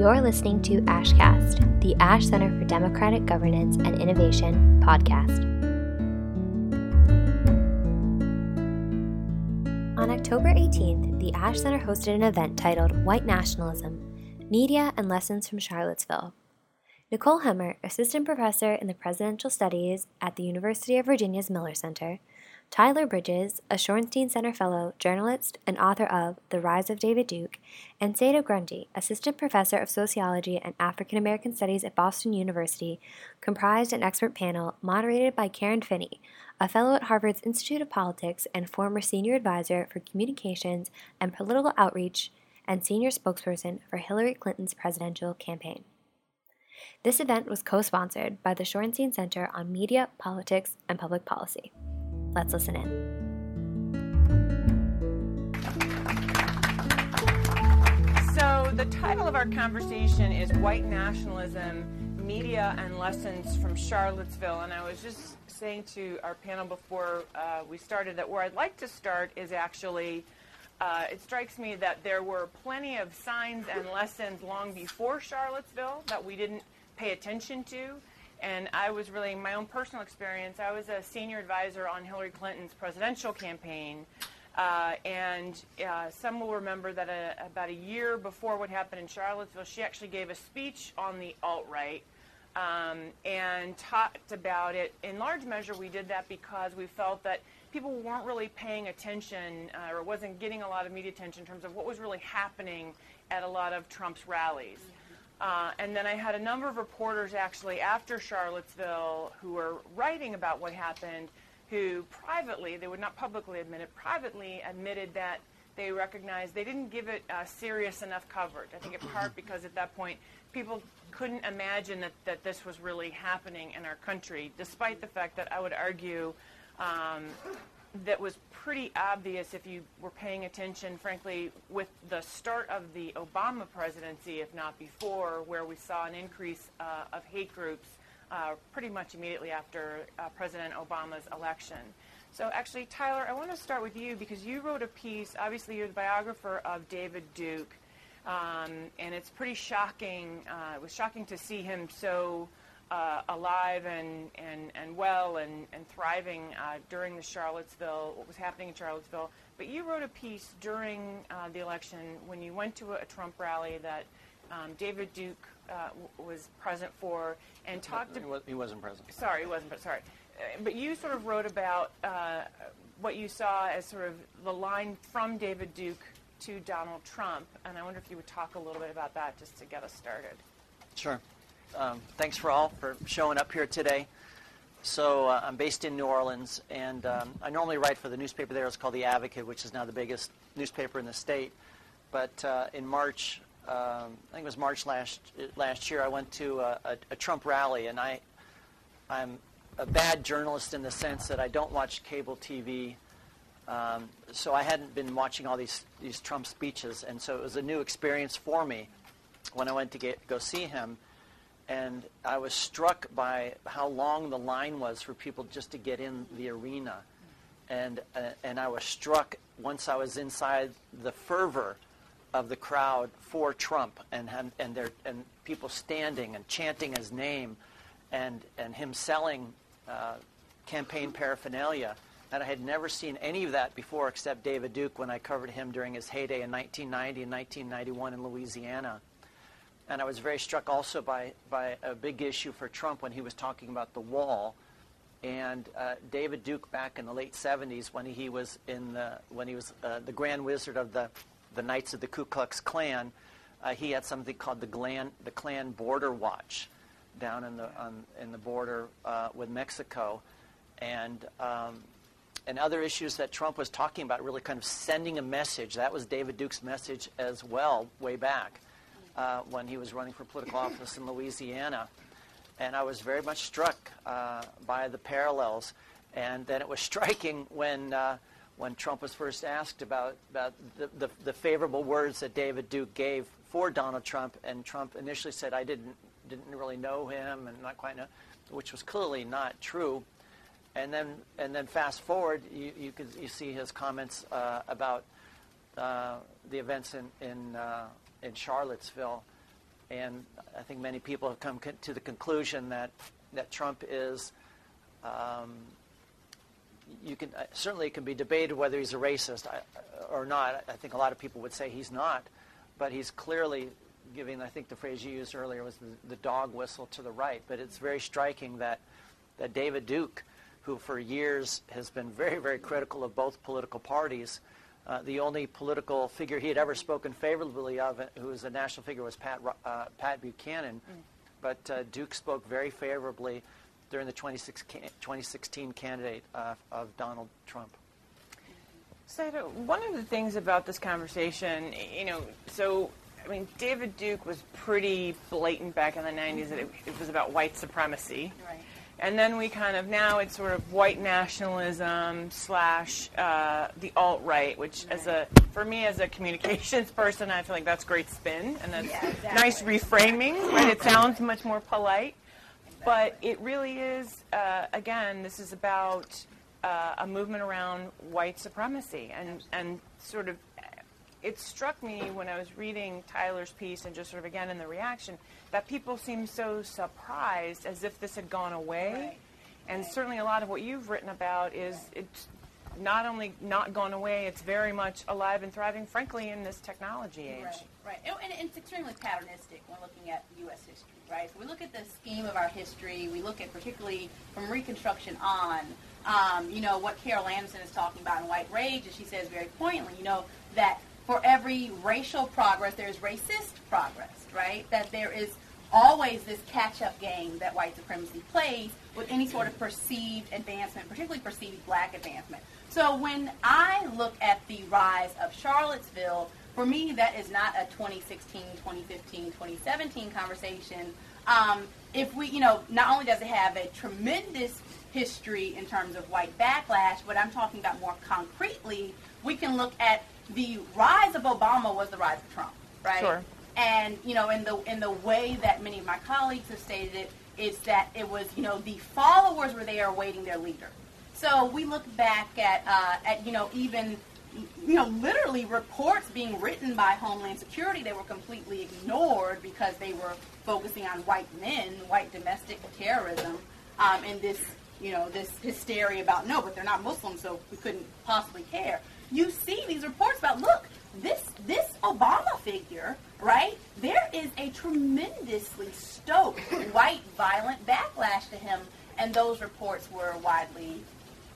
You're listening to ASHcast, the Ash Center for Democratic Governance and Innovation podcast. On October 18th, the Ash Center hosted an event titled White Nationalism Media and Lessons from Charlottesville. Nicole Hemmer, assistant professor in the presidential studies at the University of Virginia's Miller Center, Tyler Bridges, a Shorenstein Center Fellow, journalist, and author of The Rise of David Duke, and Saida Grundy, Assistant Professor of Sociology and African American Studies at Boston University, comprised an expert panel moderated by Karen Finney, a fellow at Harvard's Institute of Politics and former senior advisor for communications and political outreach and senior spokesperson for Hillary Clinton's presidential campaign. This event was co sponsored by the Shorenstein Center on Media, Politics, and Public Policy. Let's listen in. So, the title of our conversation is White Nationalism Media and Lessons from Charlottesville. And I was just saying to our panel before uh, we started that where I'd like to start is actually. Uh, it strikes me that there were plenty of signs and lessons long before Charlottesville that we didn't pay attention to. And I was really, my own personal experience, I was a senior advisor on Hillary Clinton's presidential campaign. Uh, and uh, some will remember that a, about a year before what happened in Charlottesville, she actually gave a speech on the alt right um, and talked about it. In large measure, we did that because we felt that people weren't really paying attention uh, or wasn't getting a lot of media attention in terms of what was really happening at a lot of Trump's rallies. Uh, and then I had a number of reporters actually after Charlottesville who were writing about what happened, who privately, they would not publicly admit it, privately admitted that they recognized they didn't give it uh, serious enough coverage. I think in part because at that point people couldn't imagine that, that this was really happening in our country, despite the fact that I would argue um, that was pretty obvious if you were paying attention, frankly, with the start of the Obama presidency, if not before, where we saw an increase uh, of hate groups uh, pretty much immediately after uh, President Obama's election. So, actually, Tyler, I want to start with you because you wrote a piece. Obviously, you're the biographer of David Duke, um, and it's pretty shocking. Uh, it was shocking to see him so uh, alive and, and, and well and, and thriving uh, during the Charlottesville, what was happening in Charlottesville. But you wrote a piece during uh, the election when you went to a, a Trump rally that um, David Duke uh, w- was present for and talked. He, was, he wasn't present. Sorry, he wasn't. But sorry, uh, but you sort of wrote about uh, what you saw as sort of the line from David Duke to Donald Trump, and I wonder if you would talk a little bit about that just to get us started. Sure. Um, thanks for all for showing up here today. So uh, I'm based in New Orleans, and um, I normally write for the newspaper there. It's called The Advocate, which is now the biggest newspaper in the state. But uh, in March, um, I think it was March last last year, I went to a, a, a Trump rally, and I I'm a bad journalist in the sense that I don't watch cable TV. Um, so I hadn't been watching all these these Trump speeches, and so it was a new experience for me when I went to get, go see him and I was struck by how long the line was for people just to get in the arena. And, uh, and I was struck once I was inside the fervor of the crowd for Trump and, and, and, there, and people standing and chanting his name and, and him selling uh, campaign paraphernalia. And I had never seen any of that before except David Duke when I covered him during his heyday in 1990 and 1991 in Louisiana. And I was very struck also by, by a big issue for Trump when he was talking about the wall. And uh, David Duke back in the late 70s when he was in the, when he was uh, the Grand Wizard of the, the Knights of the Ku Klux Klan, uh, he had something called the Klan, the Klan Border Watch down in the, on, in the border uh, with Mexico. And, um, and other issues that Trump was talking about, really kind of sending a message. That was David Duke's message as well, way back uh, when he was running for political office in Louisiana. And I was very much struck uh, by the parallels. And then it was striking when, uh, when Trump was first asked about, about the, the, the, favorable words that David Duke gave for Donald Trump. And Trump initially said, I didn't, didn't really know him and not quite know, which was clearly not true. And then, and then fast forward, you, you, could, you see his comments uh, about uh, the events in, in, uh, in Charlottesville. and I think many people have come co- to the conclusion that that Trump is. Um, you can uh, certainly it can be debated whether he's a racist I, or not. I think a lot of people would say he's not, but he's clearly giving. I think the phrase you used earlier was the, the dog whistle to the right. But it's very striking that that David Duke, who for years has been very very critical of both political parties. Uh, the only political figure he had ever spoken favorably of, uh, who was a national figure, was Pat, uh, Pat Buchanan. Mm. But uh, Duke spoke very favorably during the 2016 candidate uh, of Donald Trump. So one of the things about this conversation, you know, so I mean, David Duke was pretty blatant back in the 90s that it, it was about white supremacy. Right. And then we kind of, now it's sort of white nationalism slash uh, the alt right, which right. as a, for me as a communications person, I feel like that's great spin and that's yeah, exactly. nice reframing, right? It sounds much more polite. But it really is, uh, again, this is about uh, a movement around white supremacy and, and sort of it struck me when I was reading Tyler's piece and just sort of again in the reaction that people seem so surprised as if this had gone away. Right. And certainly a lot of what you've written about is it's not only not gone away, it's very much alive and thriving, frankly, in this technology age. Right, right. And, and it's extremely patternistic when looking at U.S. history right? So we look at the scheme of our history. We look at particularly from Reconstruction on, um, you know, what Carol Anderson is talking about in White Rage, and she says very poignantly, you know, that for every racial progress, there's racist progress, right? That there is always this catch-up game that white supremacy plays with any sort of perceived advancement, particularly perceived black advancement. So when I look at the rise of Charlottesville, for me, that is not a 2016, 2015, 2017 conversation. Um, if we, you know, not only does it have a tremendous history in terms of white backlash, but I'm talking about more concretely, we can look at the rise of Obama was the rise of Trump, right? Sure. And you know, in the in the way that many of my colleagues have stated it, is that it was you know the followers were there awaiting their leader. So we look back at uh, at you know even you know, literally reports being written by Homeland Security that were completely ignored because they were focusing on white men, white domestic terrorism, um, and this, you know, this hysteria about no, but they're not Muslims, so we couldn't possibly care. You see these reports about look, this this Obama figure, right? There is a tremendously stoked white violent backlash to him, and those reports were widely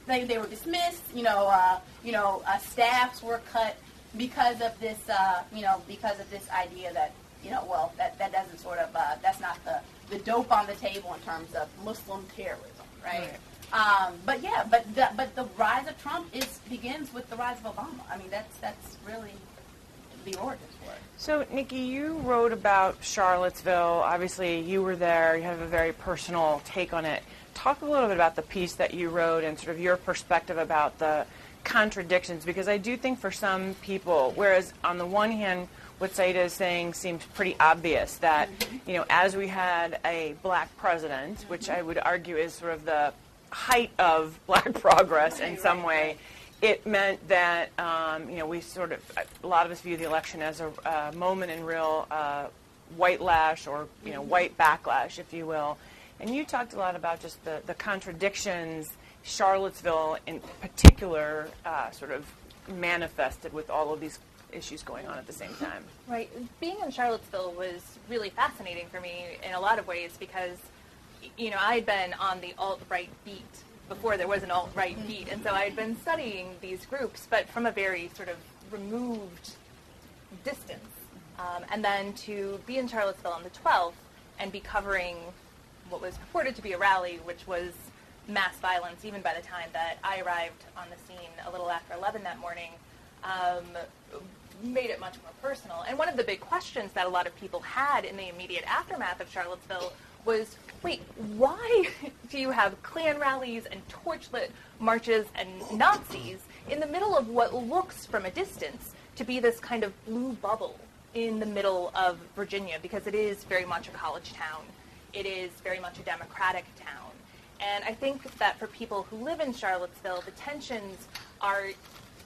they, they were dismissed. You know, uh, you know, uh, staffs were cut because of this. Uh, you know, because of this idea that you know, well, that that doesn't sort of uh, that's not the the dope on the table in terms of Muslim terrorism, right? right. Um, but yeah, but the, but the rise of Trump is begins with the rise of Obama. I mean, that's that's really the origins for it. So, Nikki, you wrote about Charlottesville. Obviously, you were there. You have a very personal take on it talk a little bit about the piece that you wrote and sort of your perspective about the contradictions, because I do think for some people, whereas on the one hand, what Saida is saying seems pretty obvious that, mm-hmm. you know, as we had a black president, mm-hmm. which I would argue is sort of the height of black progress in some way, it meant that, um, you know, we sort of, a lot of us view the election as a, moment in real uh, white lash or, you know, white backlash, if you will. And you talked a lot about just the, the contradictions Charlottesville in particular uh, sort of manifested with all of these issues going on at the same time. Right. Being in Charlottesville was really fascinating for me in a lot of ways because, you know, I had been on the alt-right beat before there was an alt-right mm-hmm. beat, and so I had been studying these groups, but from a very sort of removed distance. Um, and then to be in Charlottesville on the 12th and be covering what was purported to be a rally, which was mass violence, even by the time that I arrived on the scene a little after 11 that morning, um, made it much more personal. And one of the big questions that a lot of people had in the immediate aftermath of Charlottesville was, wait, why do you have Klan rallies and torchlit marches and Nazis in the middle of what looks from a distance to be this kind of blue bubble in the middle of Virginia? Because it is very much a college town it is very much a democratic town. And I think that for people who live in Charlottesville, the tensions are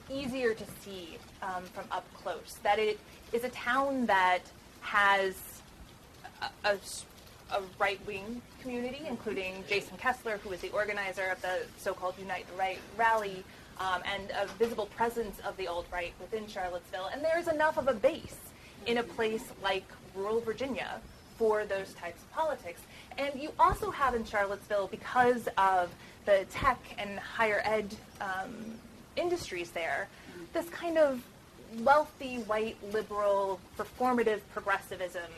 easier to see um, from up close. That it is a town that has a, a right wing community, including Jason Kessler, who was the organizer of the so called Unite the Right rally, um, and a visible presence of the alt right within Charlottesville. And there's enough of a base in a place like rural Virginia for those types of politics. And you also have in Charlottesville, because of the tech and higher ed um, industries there, this kind of wealthy, white, liberal, performative progressivism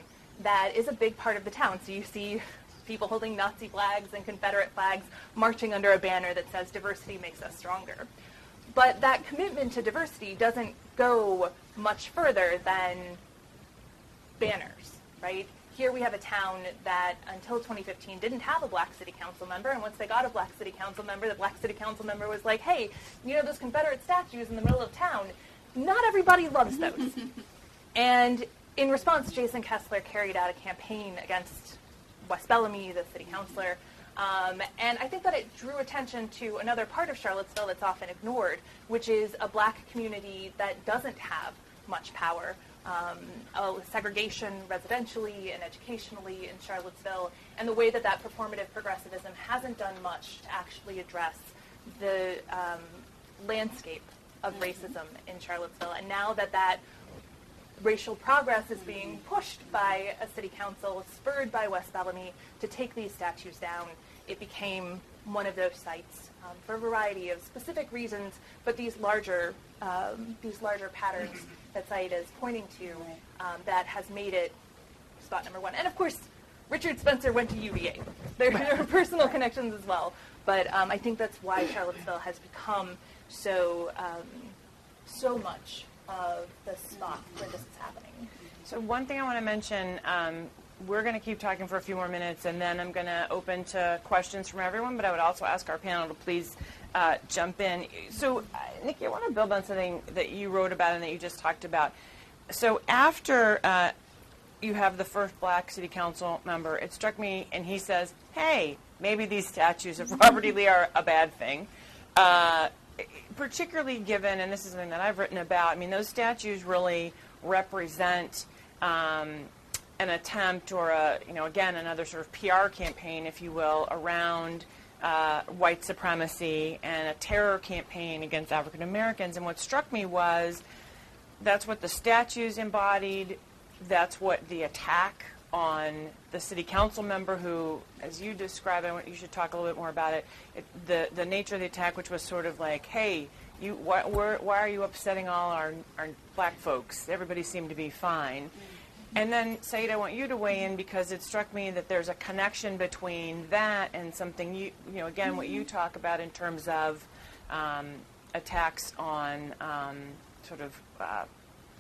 that is a big part of the town. So you see people holding Nazi flags and Confederate flags marching under a banner that says diversity makes us stronger. But that commitment to diversity doesn't go much further than banners, right? Here we have a town that until 2015 didn't have a black city council member, and once they got a black city council member, the black city council member was like, hey, you know those Confederate statues in the middle of town? Not everybody loves those. and in response, Jason Kessler carried out a campaign against Wes Bellamy, the city councilor, um, and I think that it drew attention to another part of Charlottesville that's often ignored, which is a black community that doesn't have much power. Um, segregation residentially and educationally in Charlottesville, and the way that that performative progressivism hasn't done much to actually address the um, landscape of racism in Charlottesville. And now that that racial progress is being pushed by a city council, spurred by Wes Bellamy, to take these statues down, it became one of those sites um, for a variety of specific reasons, but these larger, um, these larger patterns that Saida is pointing to um, that has made it spot number one. And of course, Richard Spencer went to UVA. There, there are personal connections as well, but um, I think that's why Charlottesville has become so um, so much of the spot where this is happening. So one thing I want to mention, um, we're going to keep talking for a few more minutes, and then I'm going to open to questions from everyone. But I would also ask our panel to please uh, jump in. So, uh, Nikki, I want to build on something that you wrote about and that you just talked about. So after uh, you have the first black city council member, it struck me, and he says, "Hey, maybe these statues of Robert E. Lee are a bad thing." Uh, particularly given, and this is something that I've written about, I mean, those statues really represent um, an attempt or a, you know, again, another sort of PR campaign, if you will, around uh, white supremacy and a terror campaign against African Americans. And what struck me was that's what the statues embodied, that's what the attack on the city council member who, as you describe it, you should talk a little bit more about it, it the, the nature of the attack, which was sort of like, hey, you, why, why are you upsetting all our, our black folks? Everybody seemed to be fine. And then, Said, I want you to weigh in because it struck me that there's a connection between that and something you, you know, again, what you talk about in terms of um, attacks on um, sort of uh,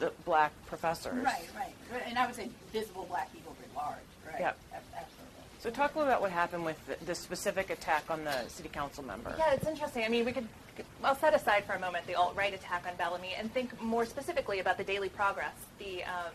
the black professors. Right, right. And I would say visible black people writ large, right? Yep. Absolutely. So talk a little about what happened with the, the specific attack on the city council member. Yeah, it's interesting. I mean, we could, I'll set aside for a moment the alt-right attack on Bellamy and think more specifically about the Daily Progress, the, um,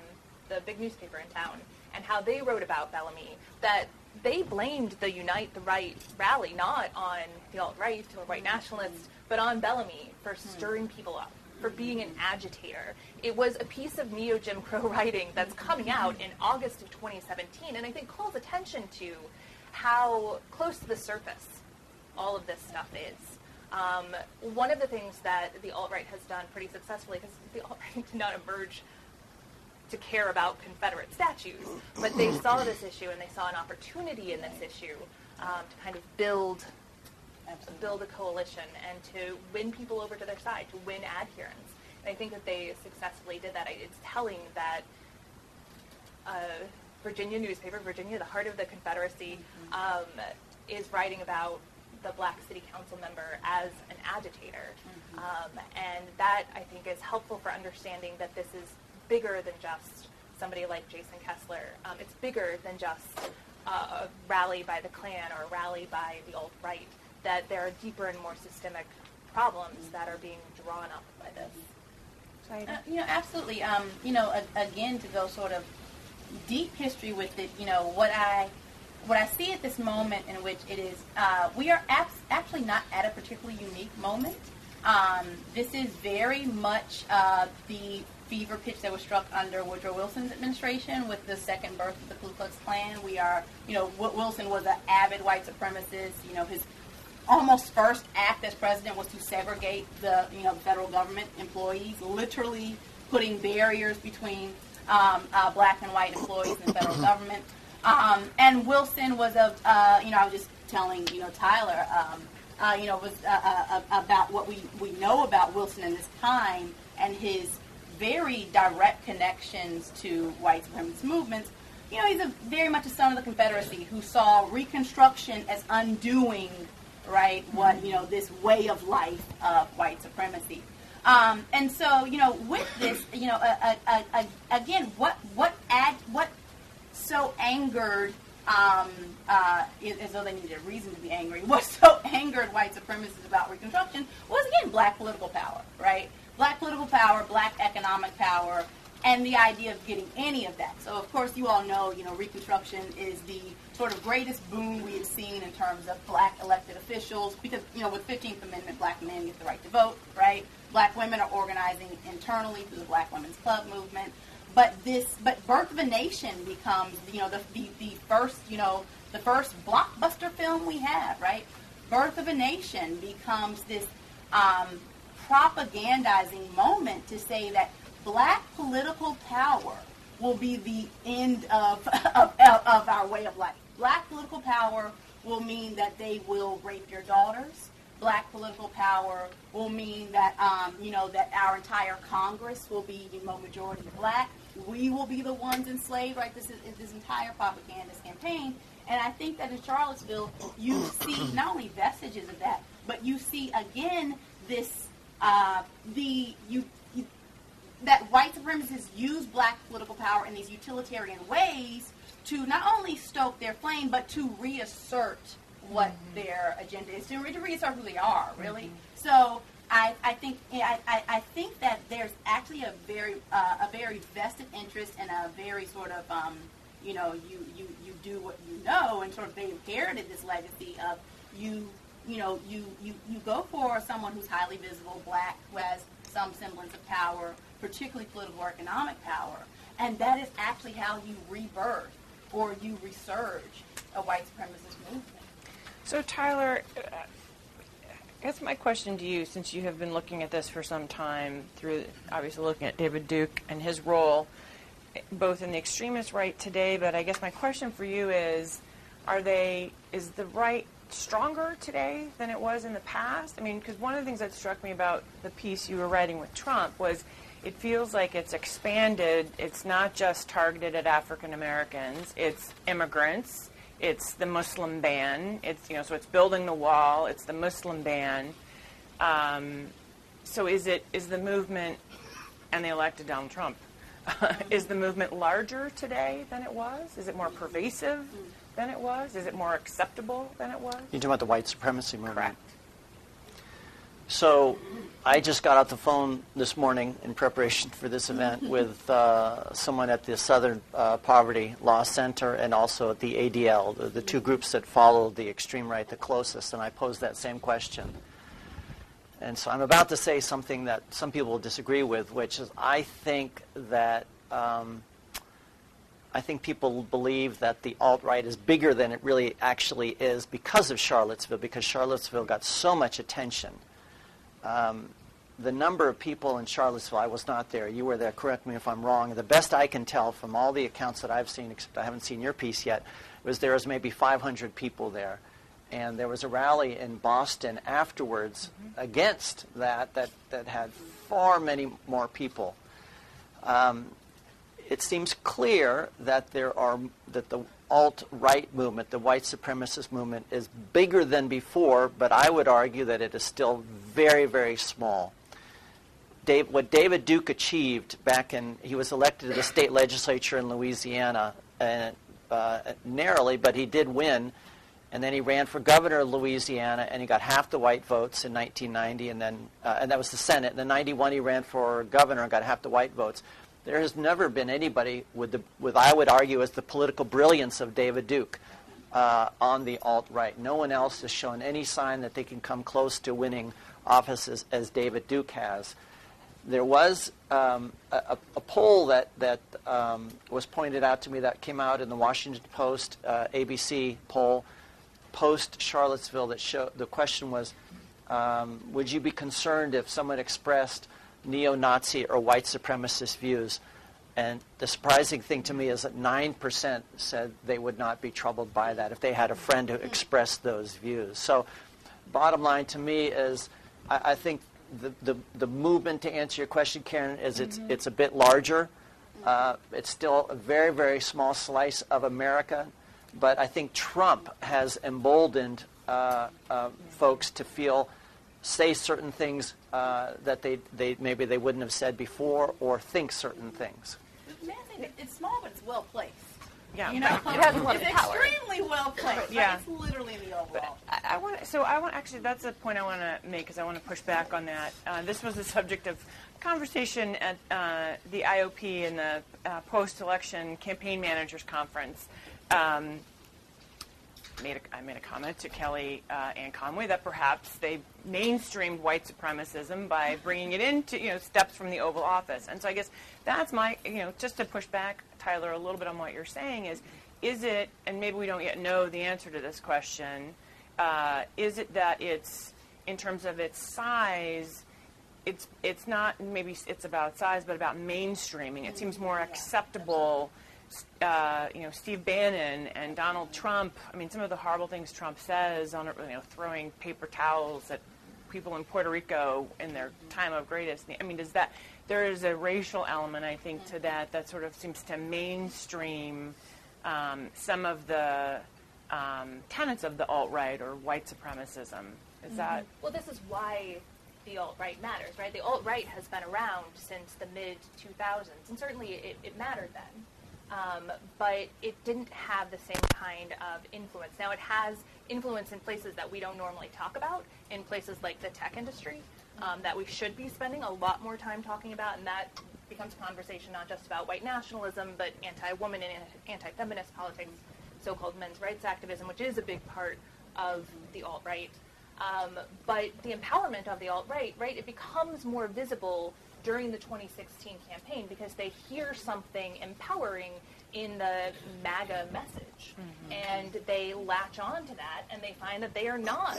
the big newspaper in town, and how they wrote about Bellamy, that they blamed the Unite the Right rally not on the alt-right or white nationalists, but on Bellamy for stirring people up for being an agitator. It was a piece of neo Jim Crow writing that's coming out in August of 2017, and I think calls attention to how close to the surface all of this stuff is. Um, one of the things that the alt right has done pretty successfully, because the alt right did not emerge to care about Confederate statues, but they saw this issue and they saw an opportunity in this issue um, to kind of build Absolutely. build a coalition and to win people over to their side, to win adherents. And I think that they successfully did that. It's telling that a Virginia newspaper, Virginia, the heart of the Confederacy, mm-hmm. um, is writing about the black city council member as an agitator. Mm-hmm. Um, and that, I think, is helpful for understanding that this is bigger than just somebody like Jason Kessler. Um, it's bigger than just uh, a rally by the Klan or a rally by the alt-right that there are deeper and more systemic problems that are being drawn up by this. Uh, you know, absolutely. Um, you know, a, again, to go sort of deep history with it, you know, what I what I see at this moment in which it is, uh, we are abs- actually not at a particularly unique moment. Um, this is very much uh, the fever pitch that was struck under Woodrow Wilson's administration with the second birth of the Ku Klux Klan. We are, you know, Wilson was an avid white supremacist. You know, his almost first act as president was to segregate the, you know, federal government employees, literally putting barriers between um, uh, black and white employees in the federal government. Um, and Wilson was a, uh, you know, I was just telling, you know, Tyler, um, uh, you know, was uh, uh, uh, about what we, we know about Wilson in this time and his very direct connections to white supremacist movements. You know, he's a, very much a son of the Confederacy who saw Reconstruction as undoing, right, what, you know, this way of life of white supremacy. Um, and so, you know, with this, you know, again, what what ad, what so angered, um, uh, as though they needed a reason to be angry, what so angered white supremacists about Reconstruction was again black political power, right? Black political power, black economic power, and the idea of getting any of that. So, of course, you all know, you know, Reconstruction is the sort of greatest boon we have seen in terms of black elected officials because, you know, with 15th Amendment, black men get the right to vote, right? Black women are organizing internally through the Black Women's Club movement. But this, but Birth of a Nation becomes, you know, the, the, the first, you know, the first blockbuster film we have, right? Birth of a Nation becomes this um, propagandizing moment to say that black political power will be the end of, of, of our way of life. Black political power will mean that they will rape your daughters. Black political power will mean that um, you know that our entire Congress will be you know, majority black. We will be the ones enslaved. Right? This is this entire propaganda campaign. And I think that in Charlottesville, you see not only vestiges of that, but you see again this uh, the you that white supremacists use black political power in these utilitarian ways to not only stoke their flame, but to reassert what mm-hmm. their agenda is, to, to reassert who they are, really. Mm-hmm. So I, I think I, I, I, think that there's actually a very uh, a very vested interest and a very sort of um, you know you, you you do what you know and sort of they inherited this legacy of you you know you you, you go for someone who's highly visible, black, who has some semblance of power, particularly political or economic power. And that is actually how you rebirth or you resurge a white supremacist movement. So, Tyler, I guess my question to you, since you have been looking at this for some time, through obviously looking at David Duke and his role, both in the extremist right today, but I guess my question for you is, are they, is the right stronger today than it was in the past? I mean, because one of the things that struck me about the piece you were writing with Trump was it feels like it's expanded. It's not just targeted at African Americans. It's immigrants. It's the Muslim ban. It's you know so it's building the wall. It's the Muslim ban. Um, so is it is the movement and they elected Donald Trump? is the movement larger today than it was? Is it more pervasive than it was? Is it more acceptable than it was? You're talking about the white supremacy movement. Correct. So I just got off the phone this morning in preparation for this event with uh, someone at the Southern uh, Poverty Law Center and also at the ADL, the, the, two groups that follow the extreme right the closest, and I posed that same question. And so I'm about to say something that some people will disagree with, which is I think that um, I think people believe that the alt right is bigger than it really actually is because of Charlottesville, because Charlottesville got so much attention um, the number of people in Charlottesville, I was not there. You were there. Correct me if I'm wrong. The best I can tell from all the accounts that I've seen, except I haven't seen your piece yet, was there was maybe 500 people there. And there was a rally in Boston afterwards mm-hmm. against that, that that had far many more people. Um, it seems clear that there are that the alt-right movement, the white supremacist movement, is bigger than before, but I would argue that it is still very, very small. Dave, what David Duke achieved back in, he was elected to the state legislature in Louisiana uh, uh, narrowly, but he did win. And then he ran for governor of Louisiana, and he got half the white votes in 1990, and then uh, and that was the Senate. And then 91, he ran for governor and got half the white votes. There has never been anybody with, the, with I would argue, as the political brilliance of David Duke uh, on the alt right. No one else has shown any sign that they can come close to winning offices as David Duke has. there was um, a, a, poll that, that um, was pointed out to me that came out in the Washington Post uh, ABC poll post Charlottesville that showed the question was um, Would you be concerned if someone expressed neo Nazi or white supremacist views? And the surprising thing to me is that 9% said they would not be troubled by that if they had a friend who expressed those views. So, bottom line to me is I, I think the, the, the, movement, to answer your question, Karen, is it's, mm-hmm. it's a bit larger. Uh, it's still a very, very small slice of America. But I think Trump has emboldened uh, uh, folks to feel, say certain things uh, that they, they, maybe they wouldn't have said before or think certain things. It's small, but it's well placed. Yeah, you know, it has a lot it's of power. extremely well placed. Yeah, it's literally in the overall. I, I want so I want actually that's a point I want to make because I want to push back on that. Uh, this was the subject of conversation at uh, the IOP and the uh, post-election campaign managers conference. Um, made a, I made a comment to Kelly uh, Ann Conway that perhaps they mainstreamed white supremacism by bringing it into you know steps from the Oval Office, and so I guess that's my you know just to push back Tyler a little bit on what you're saying is is it and maybe we don't yet know the answer to this question uh, is it that it's in terms of its size it's it's not maybe it's about size but about mainstreaming. It seems more acceptable uh, you know, Steve Bannon and Donald Trump. I mean, some of the horrible things Trump says on, you know, throwing paper towels at people in Puerto Rico in their time of greatest. I mean, does that? There is a racial element, I think, to that that sort of seems to mainstream um, some of the um, tenets of the alt right or white supremacism. Is mm-hmm. that? Well, this is why the alt right matters, right? The alt right has been around since the mid 2000s, and certainly it, it mattered then um, but it didn't have the same kind of influence. Now, it has influence in places that we don't normally talk about, in places like the tech industry, um, that we should be spending a lot more time talking about, and that becomes a conversation not just about white nationalism, but anti-woman and anti-feminist politics, so-called men's rights activism, which is a big part of the alt-right. Um, but the empowerment of the alt-right, right, it becomes more visible during the 2016 campaign because they hear something empowering in the MAGA message. Mm-hmm. And they latch on to that and they find that they are not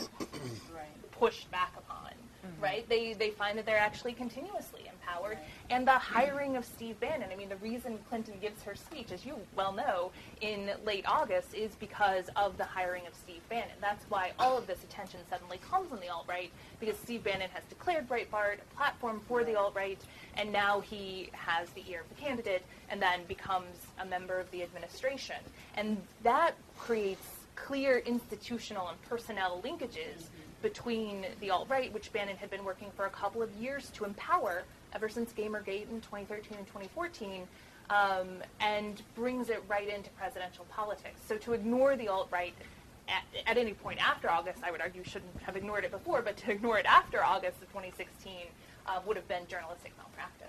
pushed back upon. Mm-hmm. Right? They, they find that they're actually continuously Howard, and the hiring of Steve Bannon. I mean, the reason Clinton gives her speech, as you well know, in late August is because of the hiring of Steve Bannon. That's why all of this attention suddenly comes on the alt-right, because Steve Bannon has declared Breitbart a platform for the alt-right, and now he has the ear of the candidate and then becomes a member of the administration. And that creates clear institutional and personnel linkages between the alt-right, which Bannon had been working for a couple of years to empower ever since Gamergate in 2013 and 2014, um, and brings it right into presidential politics. So to ignore the alt-right at, at, any point after August, I would argue shouldn't have ignored it before, but to ignore it after August of 2016 uh, would have been journalistic malpractice.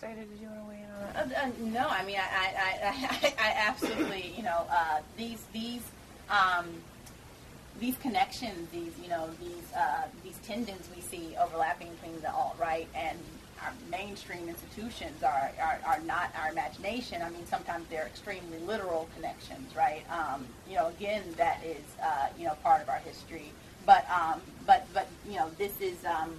Saida, did you want to weigh in on that? Uh, uh, no, I mean, I, I, I, I absolutely, you know, uh, these, these, um, these connections, these, you know, these, uh, these tendons we see overlapping between the alt-right and our mainstream institutions are, are, are not our imagination. I mean, sometimes they're extremely literal connections, right? Um, you know, again, that is, uh, you know, part of our history. But, um, but, but, you know, this is, um,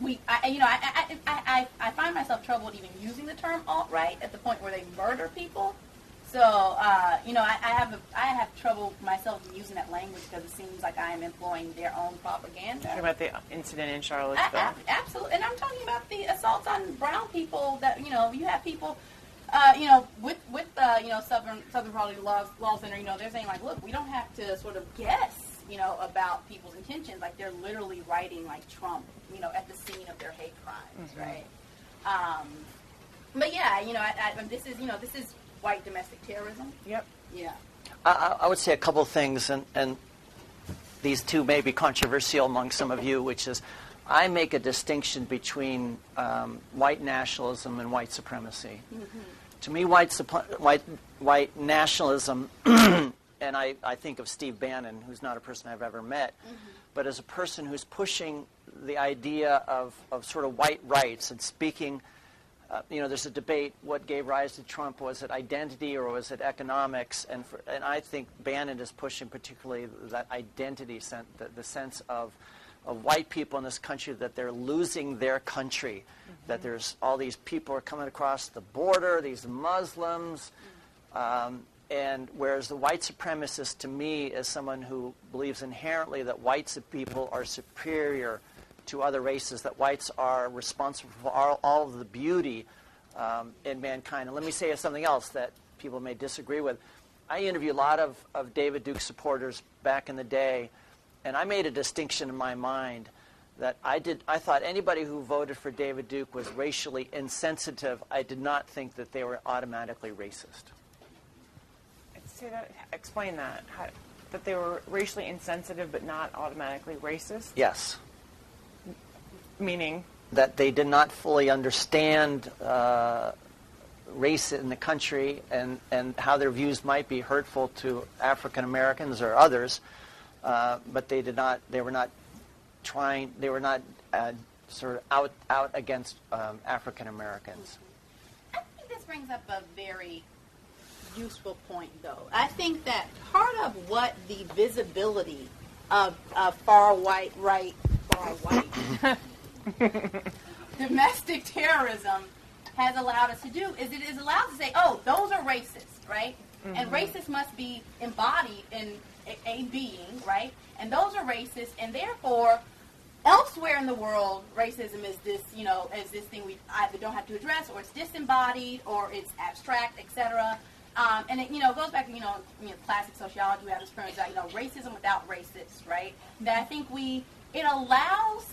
we, I, you know, I, I, I, I find myself troubled even using the term alt-right at the point where they murder people so, uh, you know, I, I, have a, I have trouble myself using that language because it seems like I am employing their own propaganda. Talking about the incident in Charlottesville. I, I, absolutely, and I'm talking about the assaults on brown people. That you know, you have people, uh, you know, with with uh, you know Southern Southern Poverty Law, Law Center. You know, they're saying like, look, we don't have to sort of guess, you know, about people's intentions. Like they're literally writing like Trump, you know, at the scene of their hate crimes, mm-hmm. right? Um, but yeah, you know, I, I, this is you know this is white domestic terrorism? Yep. Yeah. I, I would say a couple of things, and, and these two may be controversial among some of you, which is I make a distinction between um, white nationalism and white supremacy. Mm-hmm. To me, white, white, white nationalism, and I, I think of Steve Bannon, who's not a person I've ever met, mm-hmm. but as a person who's pushing the idea of, of sort of white rights and speaking. Uh, you know, there's a debate what gave rise to Trump. Was it identity or was it economics? And, for, and I think Bannon is pushing particularly that identity, sen- the, the sense of, of white people in this country that they're losing their country, mm-hmm. that there's all these people are coming across the border, these Muslims. Um, and whereas the white supremacist to me is someone who believes inherently that whites people are superior to other races, that whites are responsible for all, all of the beauty um, in mankind. And let me say something else that people may disagree with. I interviewed a lot of, of David Duke supporters back in the day, and I made a distinction in my mind that I did I thought anybody who voted for David Duke was racially insensitive. I did not think that they were automatically racist say that? Explain that. How, that they were racially insensitive but not automatically racist? Yes. Meaning? That they did not fully understand uh, race in the country and, and how their views might be hurtful to African Americans or others, uh, but they did not, they were not trying, they were not uh, sort of out, out against um, African Americans. I think this brings up a very useful point, though. I think that part of what the visibility of, of far white, right, far white, domestic terrorism has allowed us to do is it is allowed to say, oh, those are racist, right? Mm-hmm. And racist must be embodied in a, a being, right? And those are racist, and therefore elsewhere in the world, racism is this, you know, is this thing we either don't have to address, or it's disembodied, or it's abstract, etc. Um, and it, you know, goes back to, you know, you know, classic sociology, we have this premise that, you know, racism without racists, right? That I think we, it allows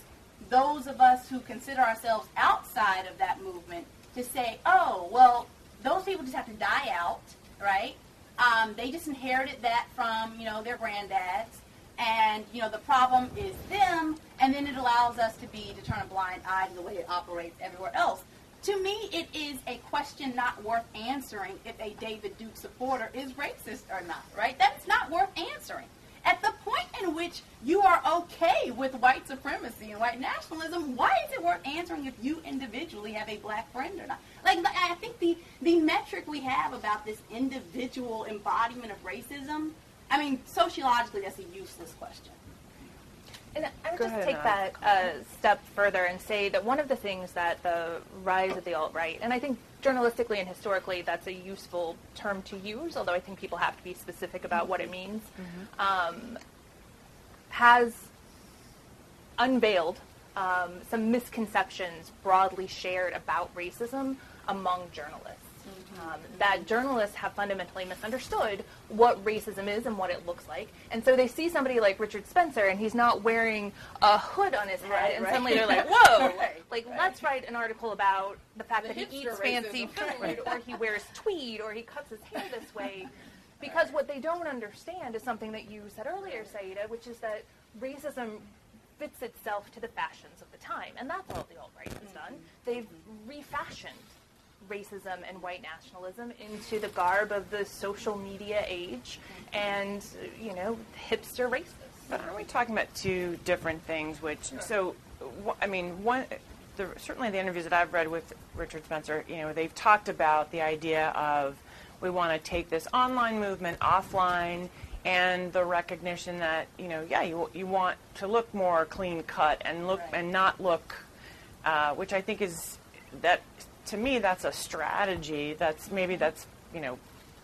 those of us who consider ourselves outside of that movement to say, oh, well, those people just have to die out, right? Um, they just inherited that from, you know, their granddads. And, you know, the problem is them. And then it allows us to be, to turn a blind eye to the way it operates everywhere else. To me, it is a question not worth answering if a David Duke supporter is racist or not, right? That's not worth answering. At the point in which you are okay with white supremacy and white nationalism, why is it worth answering if you individually have a black friend or not? Like, I think the, the metric we have about this individual embodiment of racism, I mean, sociologically, that's a useless question. And I would Go just ahead, take that a step further and say that one of the things that the rise of the alt right, and I think journalistically and historically that's a useful term to use, although I think people have to be specific about what it means, mm-hmm. um, has unveiled um, some misconceptions broadly shared about racism among journalists um, that journalists have fundamentally misunderstood what racism is and what it looks like. And so they see somebody like Richard Spencer and he's not wearing a hood on his head, right, and right. suddenly they're like, whoa, right, like let's write an article about the fact the that he eats fancy food, or he wears tweed, or he cuts his hair this way. Because what they don't understand is something that you said earlier, Saida, which is that racism fits itself to the fashions of the time. And that's all the alt right has done. They've refashioned racism and white nationalism into the garb of the social media age and, you know, hipster racists. But aren't we talking about two different things? Which, so, I mean, one, the, certainly the interviews that I've read with Richard Spencer, you know, they've talked about the idea of we want to take this online movement offline and the recognition that you know yeah you, you want to look more clean cut and look right. and not look uh, which I think is that to me, that's a strategy. That's maybe that's you know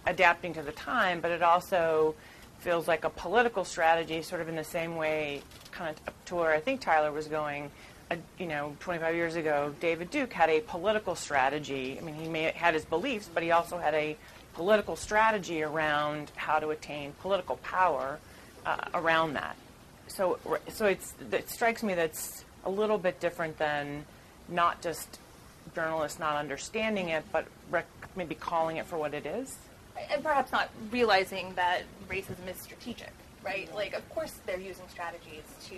adapting to the time, but it also feels like a political strategy, sort of in the same way, kind of to where I think Tyler was going. Uh, you know, 25 years ago, David Duke had a political strategy. I mean, he may had his beliefs, but he also had a political strategy around how to attain political power uh, around that. So, so it's, it strikes me that's a little bit different than not just journalists not understanding it, but rec- maybe calling it for what it is. And perhaps not realizing that racism is strategic, right? Like, of course, they're using strategies to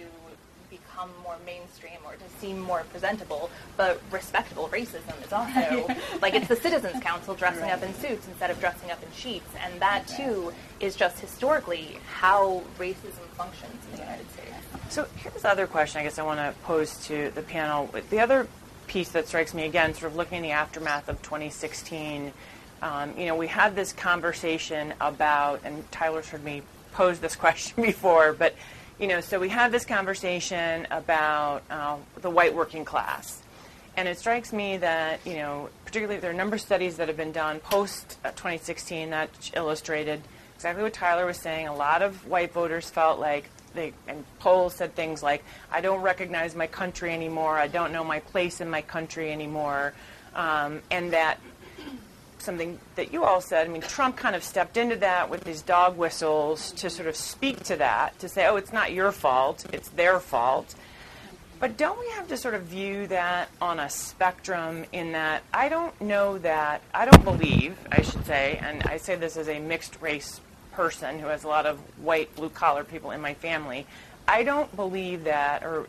become more mainstream or to seem more presentable, but respectable racism is also like it's the Citizens Council dressing right. up in suits instead of dressing up in sheets, and that too is just historically how racism functions in the United States. So here's the other question I guess I want to pose to the panel. The other piece that strikes me again, sort of looking in the aftermath of 2016, um, you know, we had this conversation about, and Tyler's heard me pose this question before, but you know, so we had this conversation about uh, the white working class. And it strikes me that, you know, particularly there are a number of studies that have been done post uh, 2016 that illustrated exactly what Tyler was saying. A lot of white voters felt like they, and polls said things like, I don't recognize my country anymore, I don't know my place in my country anymore, um, and that something that you all said. I mean, Trump kind of stepped into that with his dog whistles to sort of speak to that, to say, oh, it's not your fault, it's their fault. But don't we have to sort of view that on a spectrum in that I don't know that, I don't believe, I should say, and I say this as a mixed race person who has a lot of white, blue collar people in my family, I don't believe that, or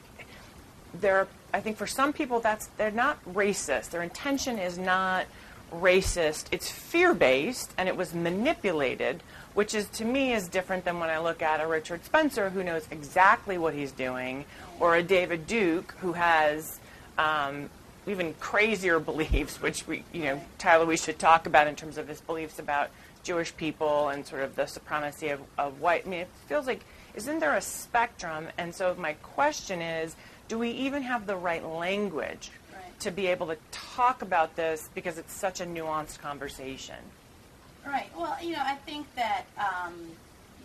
there, are, I think for some people that's, they're not racist. Their intention is not racist. It's fear based and it was manipulated, which is to me is different than when I look at a Richard Spencer who knows exactly what he's doing, or a David Duke who has um, even crazier beliefs, which we, you know, Tyler, we should talk about in terms of his beliefs about Jewish people and sort of the supremacy of, of white. I mean, it feels like isn't there a spectrum? And so my question is, do we even have the right language to be able to talk about this because it's such a nuanced conversation. Right. Well, you know, I think that um,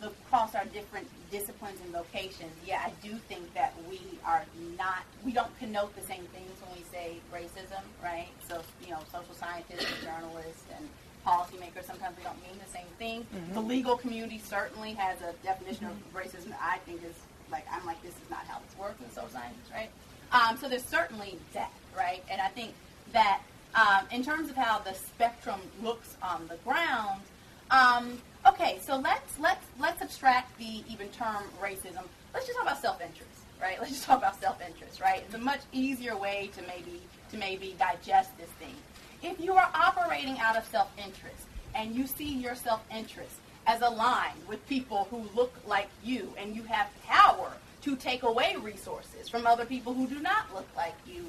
across our different disciplines and vocations, yeah, I do think that we are not, we don't connote the same things when we say racism, right? So, you know, social scientists and journalists and policymakers, sometimes we don't mean the same thing. Mm-hmm. The legal community certainly has a definition mm-hmm. of racism that I think is like, I'm like, this is not how this works in social sciences, right? Um, so there's certainly that right? And I think that um, in terms of how the spectrum looks on the ground, um, okay, so let's let's let's abstract the even term racism. Let's just talk about self-interest, right? Let's just talk about self-interest, right? It's a much easier way to maybe to maybe digest this thing. If you are operating out of self-interest and you see your self-interest as aligned with people who look like you and you have power to take away resources from other people who do not look like you,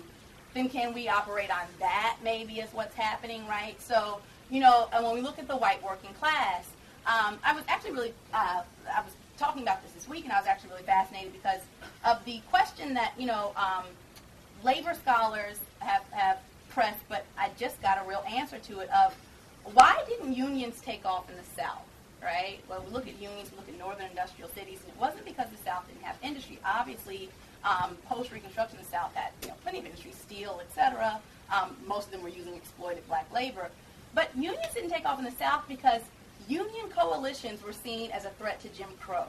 then can we operate on that maybe is what's happening, right? So, you know, and when we look at the white working class, um, I was actually really, uh, I was talking about this this week, and I was actually really fascinated because of the question that, you know, um, labor scholars have, have but I just got a real answer to it of why didn't unions take off in the South? Right? Well, we look at unions, we look at northern industrial cities, and it wasn't because the South didn't have industry. Obviously, um, Post Reconstruction, the South had you know, plenty of industry, steel, etc. Um, most of them were using exploited black labor. But unions didn't take off in the South because union coalitions were seen as a threat to Jim Crow.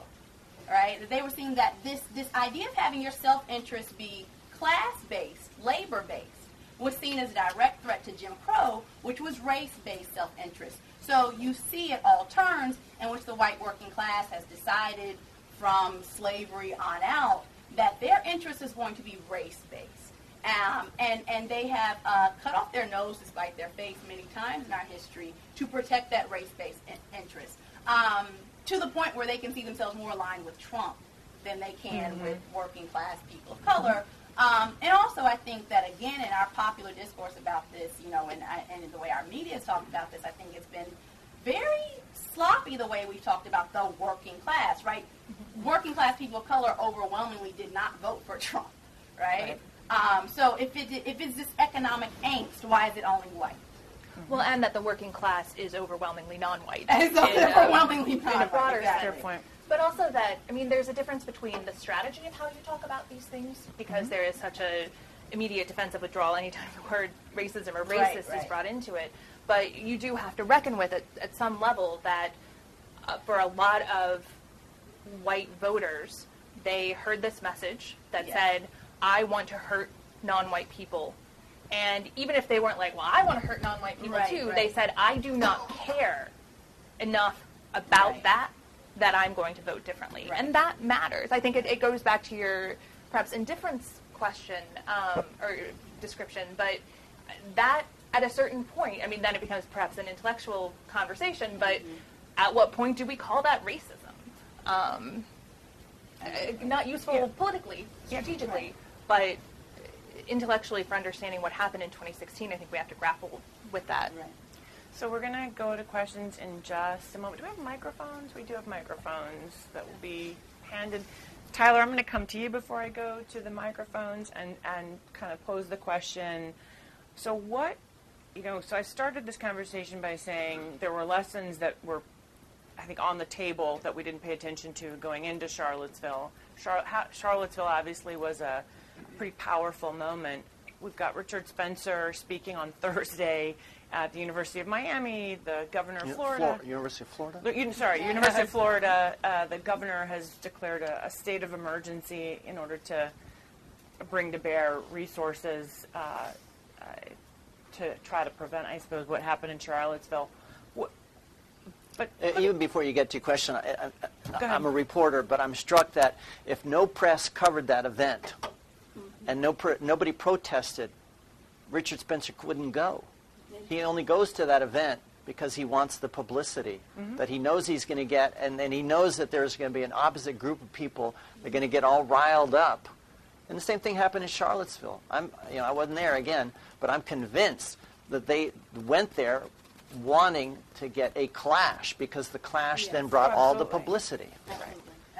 Right? They were seeing that this, this idea of having your self interest be class based, labor based, was seen as a direct threat to Jim Crow, which was race based self interest. So you see at all turns in which the white working class has decided from slavery on out that their interest is going to be race based. Um, and, and they have uh, cut off their nose despite their face many times in our history to protect that race based in- interest. Um, to the point where they can see themselves more aligned with Trump than they can mm-hmm. with working class people of color. Um, and also, I think that again, in our popular discourse about this, you know, and, and the way our media has talked about this, I think it's been very sloppy the way we've talked about the working class, right? working class people of color overwhelmingly did not vote for Trump, right? right. Um, so if it if it's this economic angst, why is it only white? Well, and that the working class is overwhelmingly non-white. It's overwhelmingly non-white. In a broader exactly. point. But also that, I mean, there's a difference between the strategy of how you talk about these things, because mm-hmm. there is such a immediate defensive withdrawal anytime the word racism or racist right, right. is brought into it. But you do have to reckon with it at some level that uh, for a lot of white voters, they heard this message that yes. said, I want to hurt non white people. And even if they weren't like, well, I want to hurt non white people right, too, they said, I do not care enough about that that I'm going to vote differently. And that matters. I think it, it, goes back to your perhaps indifference question um, or description, but that at a certain point, I mean, then it becomes perhaps an intellectual conversation, but mm-hmm. at what point do we call that racism? Um, not useful yeah. politically, strategically, right. but intellectually for understanding what happened in 2016, I think we have to grapple with that. Right. So we're going to go to questions in just a moment. Do we have microphones? We do have microphones that will be handed. Tyler, I'm going to come to you before I go to the microphones and, and kind of pose the question. So what, you know, so I started this conversation by saying there were lessons that were I think, on the table that we didn't pay attention to going into Charlottesville. Char- Charlottesville obviously was a pretty powerful moment. We've got Richard Spencer speaking on Thursday at the University of Miami. The governor of Florida. Flor- University of Florida. The, sorry, University of Florida. Uh, the governor has declared a, a, state of emergency in order to bring to bear resources uh, uh, to try to prevent, I suppose, what happened in Charlottesville. But, uh, even before you get to your question, I, am a reporter, but I'm struck that if no press covered that event and no nobody protested, Richard Spencer wouldn't go. He only goes to that event because he wants the publicity mm-hmm. that he knows he's going to get, and then he knows that there's going to be an opposite group of people that are going to get all riled up. And the same thing happened in Charlottesville. I'm, you know, I wasn't there again, but I'm convinced that they went there wanting to get a clash because the clash yes, then brought absolutely. all the publicity. Right.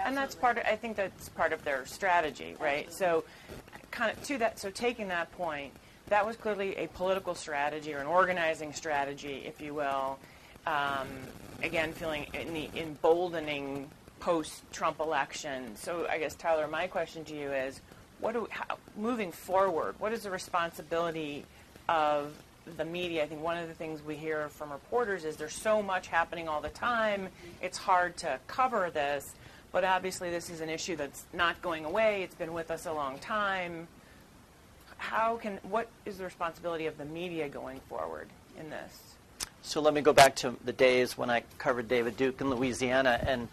And that's part of, I think that's part of their strategy, right? Absolutely. So kind of to that so taking that point, that was clearly a political strategy or an organizing strategy, if you will. Um, again, feeling in the emboldening post-Trump election. So I guess Tyler, my question to you is, what do we, how, moving forward? What is the responsibility of the media, I think one of the things we hear from reporters is there's so much happening all the time, it's hard to cover this. But obviously, this is an issue that's not going away. It's been with us a long time. How can what is the responsibility of the media going forward in this? So let me go back to the days when I covered David Duke in Louisiana, and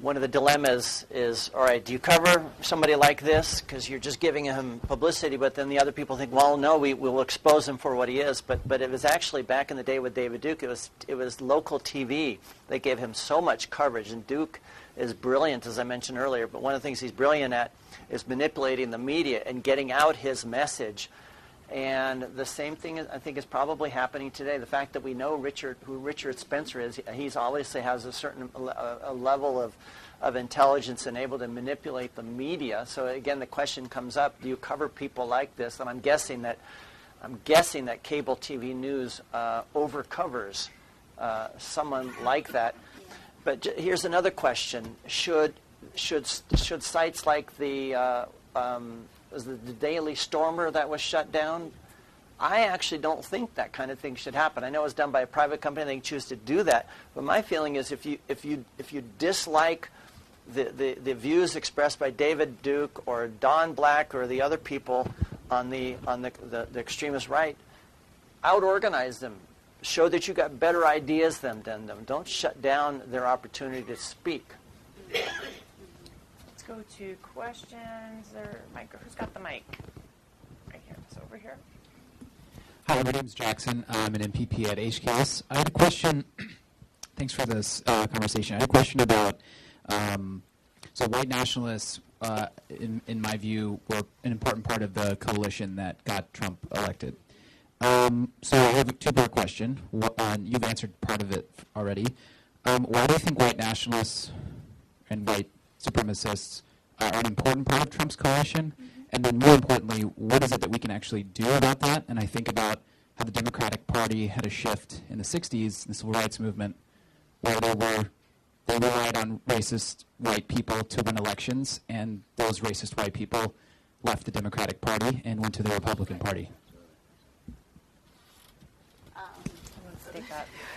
one of the dilemmas is all right, do you cover somebody like this because you're just giving him publicity, but then the other people think, well, no, we will expose him for what he is. But, but it was actually back in the day with David Duke, it was, it was local TV. They gave him so much coverage, and Duke is brilliant, as I mentioned earlier, but one of the things he's brilliant at is manipulating the media and getting out his message. And the same thing, I think, is probably happening today. The fact that we know Richard, who Richard Spencer is, he's obviously has a certain a, level of, of intelligence and able to manipulate the media. So again, the question comes up: Do you cover people like this? And I'm guessing that I'm guessing that cable TV news uh, overcovers uh, someone like that. But j- here's another question: Should should should sites like the uh, um, was the, the Daily Stormer that was shut down. I actually don't think that kind of thing should happen. I know it's done by a private company; they choose to do that. But my feeling is, if you if you if you dislike the, the, the views expressed by David Duke or Don Black or the other people on the on the, the, the extremist right, out organize them. Show that you got better ideas than them. Don't shut down their opportunity to speak Let's go to questions. There, mic. Who's got the mic? Right here. It's over here. Hi, my name is Jackson. I'm an MPP at HKS. I had a question. Thanks for this uh, conversation. I had a question about um, so white nationalists, uh, in, in my view, were an important part of the coalition that got Trump elected. Um, so I have a two-part question. What, uh, you've answered part of it already. Um, why do you think white nationalists and white supremacists are an important part of Trump's coalition? And then more importantly, what is it that we can actually do about that? And I think about how the Democratic Party had a shift in the 60s, the civil rights movement, where they were they relied on racist white people to win elections, and those racist white people left the Democratic Party and went to the Republican Party. Um, take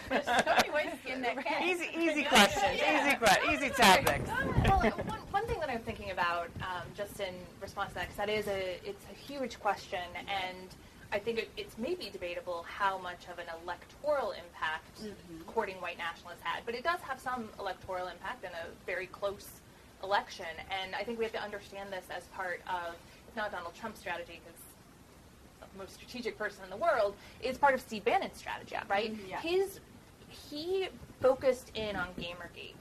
that. easy, easy questions, yeah. easy, que- easy topics. well, one, one, thing that I'm thinking about, um, just in response to that, because that is a, it's a huge question, and I think it, it's maybe debatable how much of an electoral impact mm-hmm. courting white nationalists had, but it does have some electoral impact in a very close election, and I think we have to understand this as part of, it's not Donald Trump's strategy, because the most strategic person in the world, is part of Steve Bannon's strategy, right? Mm-hmm. Yeah. His he focused in on Gamergate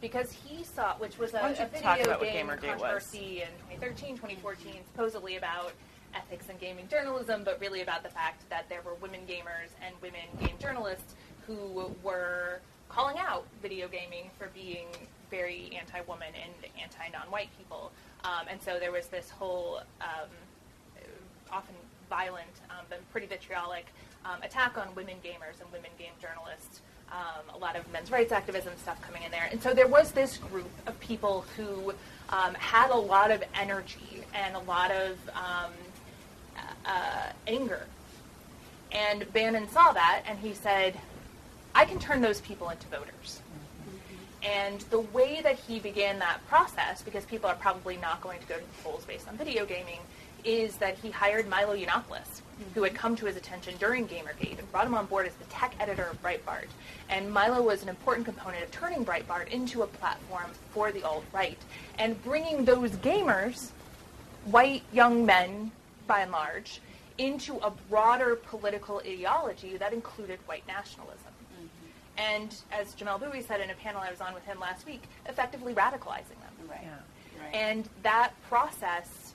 because he saw, which was a, Why don't you a video game controversy in 2013, 2014, supposedly about ethics in gaming journalism, but really about the fact that there were women gamers and women game journalists who were calling out video gaming for being very anti-woman and anti-non-white people. Um, and so there was this whole um, often violent um, but pretty vitriolic um, attack on women gamers and women game journalists. Um, a lot of men's rights activism stuff coming in there. And so there was this group of people who um, had a lot of energy and a lot of um, uh, anger. And Bannon saw that and he said, I can turn those people into voters. And the way that he began that process, because people are probably not going to go to the polls based on video gaming, is that he hired Milo Yiannopoulos, who had come to his attention during Gamergate, and brought him on board as the tech editor of Breitbart. And Milo was an important component of turning Breitbart into a platform for the alt-right and bringing those gamers, white young men by and large, into a broader political ideology that included white nationalism. Mm-hmm. And as Jamelle Bouie said in a panel I was on with him last week, effectively radicalizing them. Right. Yeah. Right. And that process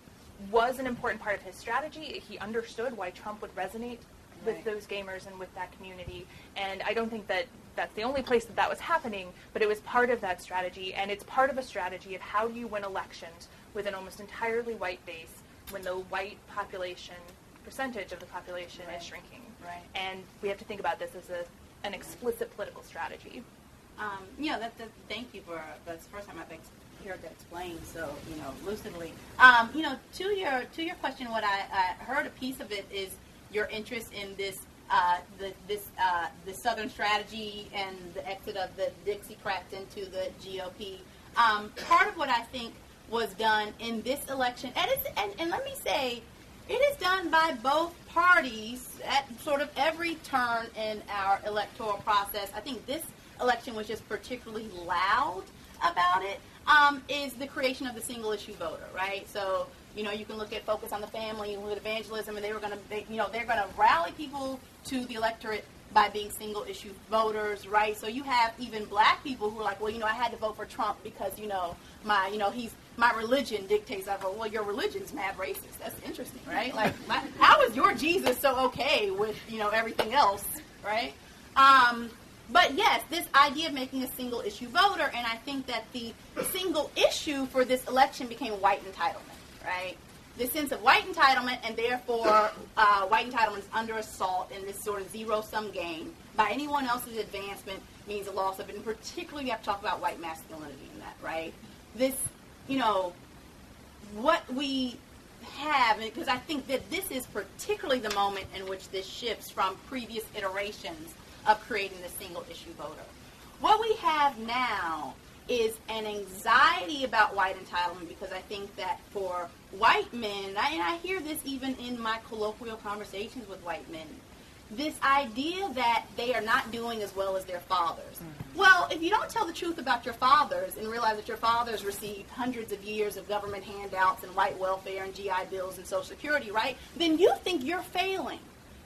was an important part of his strategy. He understood why Trump would resonate with Right. those gamers and with that community. And I don't think that that's the only place that that was happening, but it was part of that strategy. And it's part of a strategy of how do you win elections with an almost entirely white base when the white population percentage of the population Right. is shrinking. Right. And we have to think about this as a, an explicit political strategy. Um, you know, that, that, thank you for that's the first time I've ex- heard that explained so you know lucidly. Um, you know, to your to your question, what I, I heard a piece of it is your interest in this uh, the this uh, the Southern strategy and the exit of the Dixiecrats into the GOP. Um, part of what I think was done in this election, and, it's, and and let me say, it is done by both parties at sort of every turn in our electoral process. I think this election was just particularly loud about it. Um, is the creation of the single issue voter, right? So you know you can look at focus on the family, look at evangelism, and they were going to, you know, they're going to rally people to the electorate by being single issue voters, right? So you have even black people who are like, well, you know, I had to vote for Trump because you know my, you know, he's my religion dictates I vote. Well, your religion's mad racist. That's interesting, right? Like, how is your Jesus so okay with you know everything else, right? Um, but yes, this idea of making a single issue voter, and I think that the single issue for this election became white entitlement, right? The sense of white entitlement, and therefore uh, white entitlement is under assault in this sort of zero sum game by anyone else's advancement means a loss of it. And particularly, we have to talk about white masculinity in that, right? This, you know, what we have, because I think that this is particularly the moment in which this shifts from previous iterations of creating the single issue voter. What we have now is an anxiety about white entitlement because I think that for white men, and I, and I hear this even in my colloquial conversations with white men, this idea that they are not doing as well as their fathers. Mm-hmm. Well, if you don't tell the truth about your fathers and realize that your fathers received hundreds of years of government handouts and white welfare and GI bills and Social Security, right? Then you think you're failing.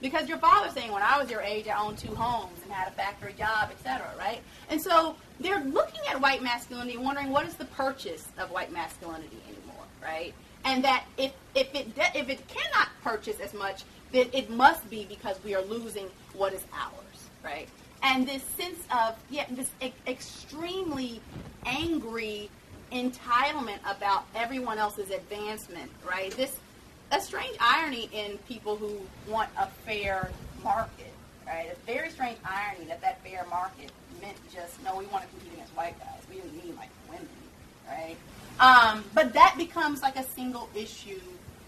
Because your father's saying, when I was your age, I owned two homes and had a factory job, etc., right? And so they're looking at white masculinity wondering what is the purchase of white masculinity anymore, right? And that if, if, it, de- if it cannot purchase as much, then it must be because we are losing what is ours, right? And this sense of, yeah, this e- extremely angry entitlement about everyone else's advancement, right? This a strange irony in people who want a fair market, right? A very strange irony that that fair market meant just no, we want to compete against white guys. We didn't need like women, right? Um, but that becomes like a single issue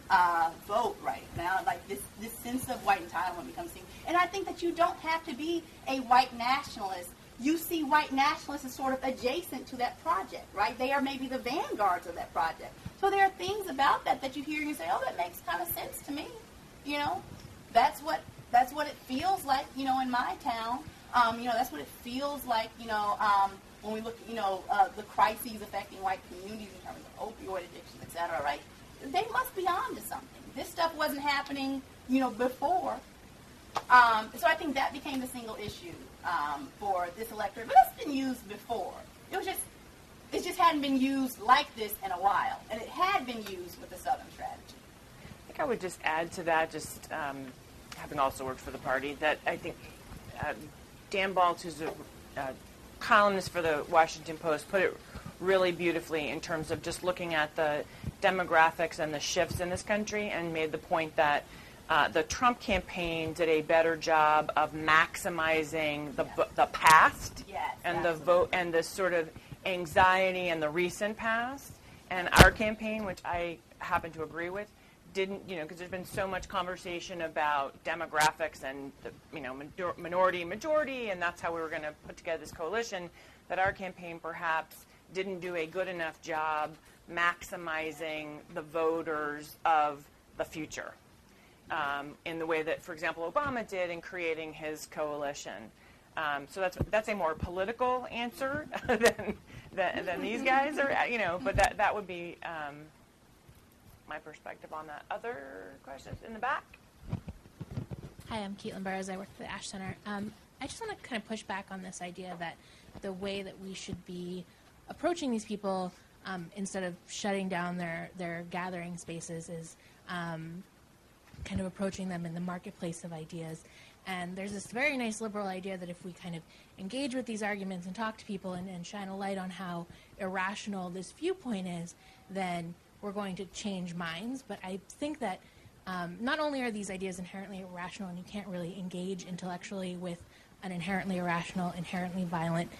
uh, vote right now. Like this, this sense of white entitlement becomes thing. And I think that you don't have to be a white nationalist. You see white nationalists as sort of adjacent to that project, right? They are maybe the vanguards of that project. So there are things about that that you hear and you say, "Oh, that makes kind of sense to me." You know, that's what that's what it feels like. You know, in my town, um, you know, that's what it feels like. You know, um, when we look, you know, uh, the crises affecting white communities in terms of opioid addiction, et cetera, right? They must be on to something. This stuff wasn't happening, you know, before. Um, so I think that became the single issue um, for this electorate. But it's been used before. It was just it just hadn't been used like this in a while, and it had been used with the Southern strategy. I think I would just add to that, just um, having also worked for the party, that I think uh, Dan Balz, who's a uh, columnist for the Washington Post, put it really beautifully in terms of just looking at the demographics and the shifts in this country and made the point that uh, the Trump campaign did a better job of maximizing the, Yes. the past Yes, and the vote and the sort of anxiety and the recent past. And our campaign, which I happen to agree with, didn't, you know, because there's been so much conversation about demographics and the, you know, minor- minority majority, and that's how we were going to put together this coalition. That our campaign perhaps didn't do a good enough job maximizing the voters of the future um, in the way that, for example, Obama did in creating his coalition. Um, so that's that's a more political answer than, than than these guys are, you know. But that that would be um, my perspective on that. Other questions in the back? Hi, I'm Caitlin Burrows. I work for the Ash Center. Um, I just want to kind of push back on this idea that the way that we should be approaching these people um, instead of shutting down their, their gathering spaces is um, kind of approaching them in the marketplace of ideas. And there's this very nice liberal idea that if we kind of engage with these arguments and talk to people and, and shine a light on how irrational this viewpoint is, then we're going to change minds. But I think that um, not only are these ideas inherently irrational, and you can't really engage intellectually with an inherently irrational, inherently violent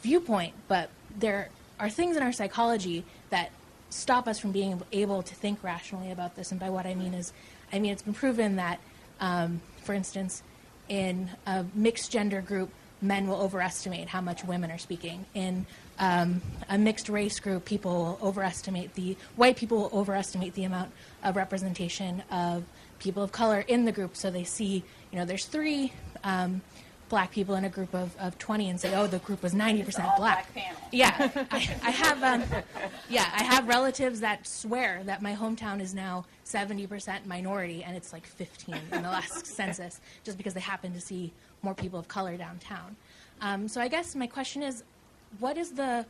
viewpoint, but there are things in our psychology that stop us from being able to think rationally about this. And by what I mean is, I mean it's been proven that, um, for instance, in a mixed gender group, men will overestimate how much women are speaking. In um, a mixed race group, people will overestimate the white people will overestimate the amount of representation of people of color in the group. So they see, you know, there's three um, black people in a group of, of 20 and say, oh, the group was 90% It's all-black black. panel. Yeah, I, I have. Um, yeah, I have relatives that swear that my hometown is now 70% minority, and it's like 15 in the last census, just because they happen to see more people of color downtown. Um, so I guess my question is, what is the,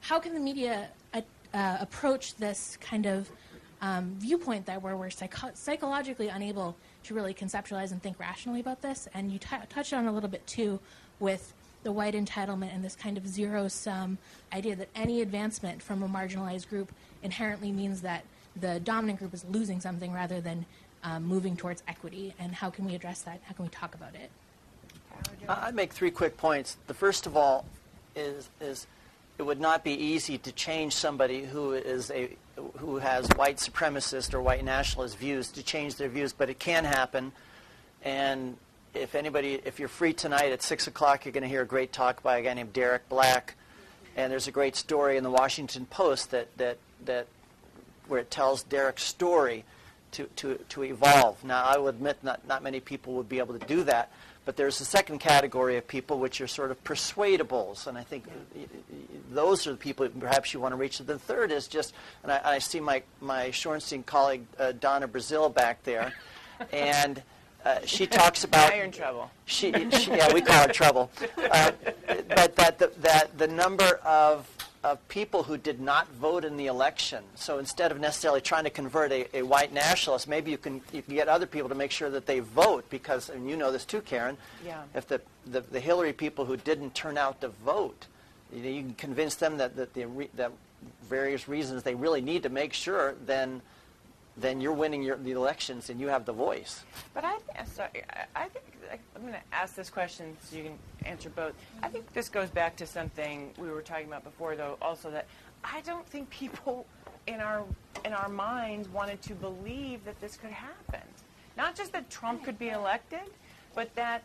how can the media uh, uh, approach this kind of um, viewpoint that where we're psycho- psychologically unable to really conceptualize and think rationally about this? And you t- touched on a little bit too with the white entitlement and this kind of zero sum idea that any advancement from a marginalized group inherently means that the dominant group is losing something rather than um, moving towards equity. And how can we address that? How can we talk about it? I- I'd make three quick points. The first of all is is it would not be easy to change somebody who is a who has white supremacist or white nationalist views to change their views, but it can happen. And if anybody, if you're free tonight at six o'clock, you're going to hear a great talk by a guy named Derek Black. And there's a great story in the Washington Post that that that where it tells Derek's story to, to, to evolve. Now, I will admit not, not many people would be able to do that, but there's a second category of people which are sort of persuadables, and I think those are the people perhaps you want to reach. The third is just, and I, I see my, my Shorenstein colleague uh, Donna Brazile back there, and uh, she talks about in trouble. she, she, yeah, we call it trouble. Uh, but that the, that the number of, of people who did not vote in the election, so instead of necessarily trying to convert a, a white nationalist, maybe you can, you can get other people to make sure that they vote because, and you know this too, Karen, Yeah. if the, the, the Hillary people who didn't turn out to vote, you, know, you can convince them that, that, the, re, that various reasons they really need to make sure, then, then you're winning your, the elections and you have the voice. But I, sorry, I think I'm going to ask this question so you can answer both. I think this goes back to something we were talking about before, though. Also, that I don't think people in our in our minds wanted to believe that this could happen. Not just that Trump could be elected, but that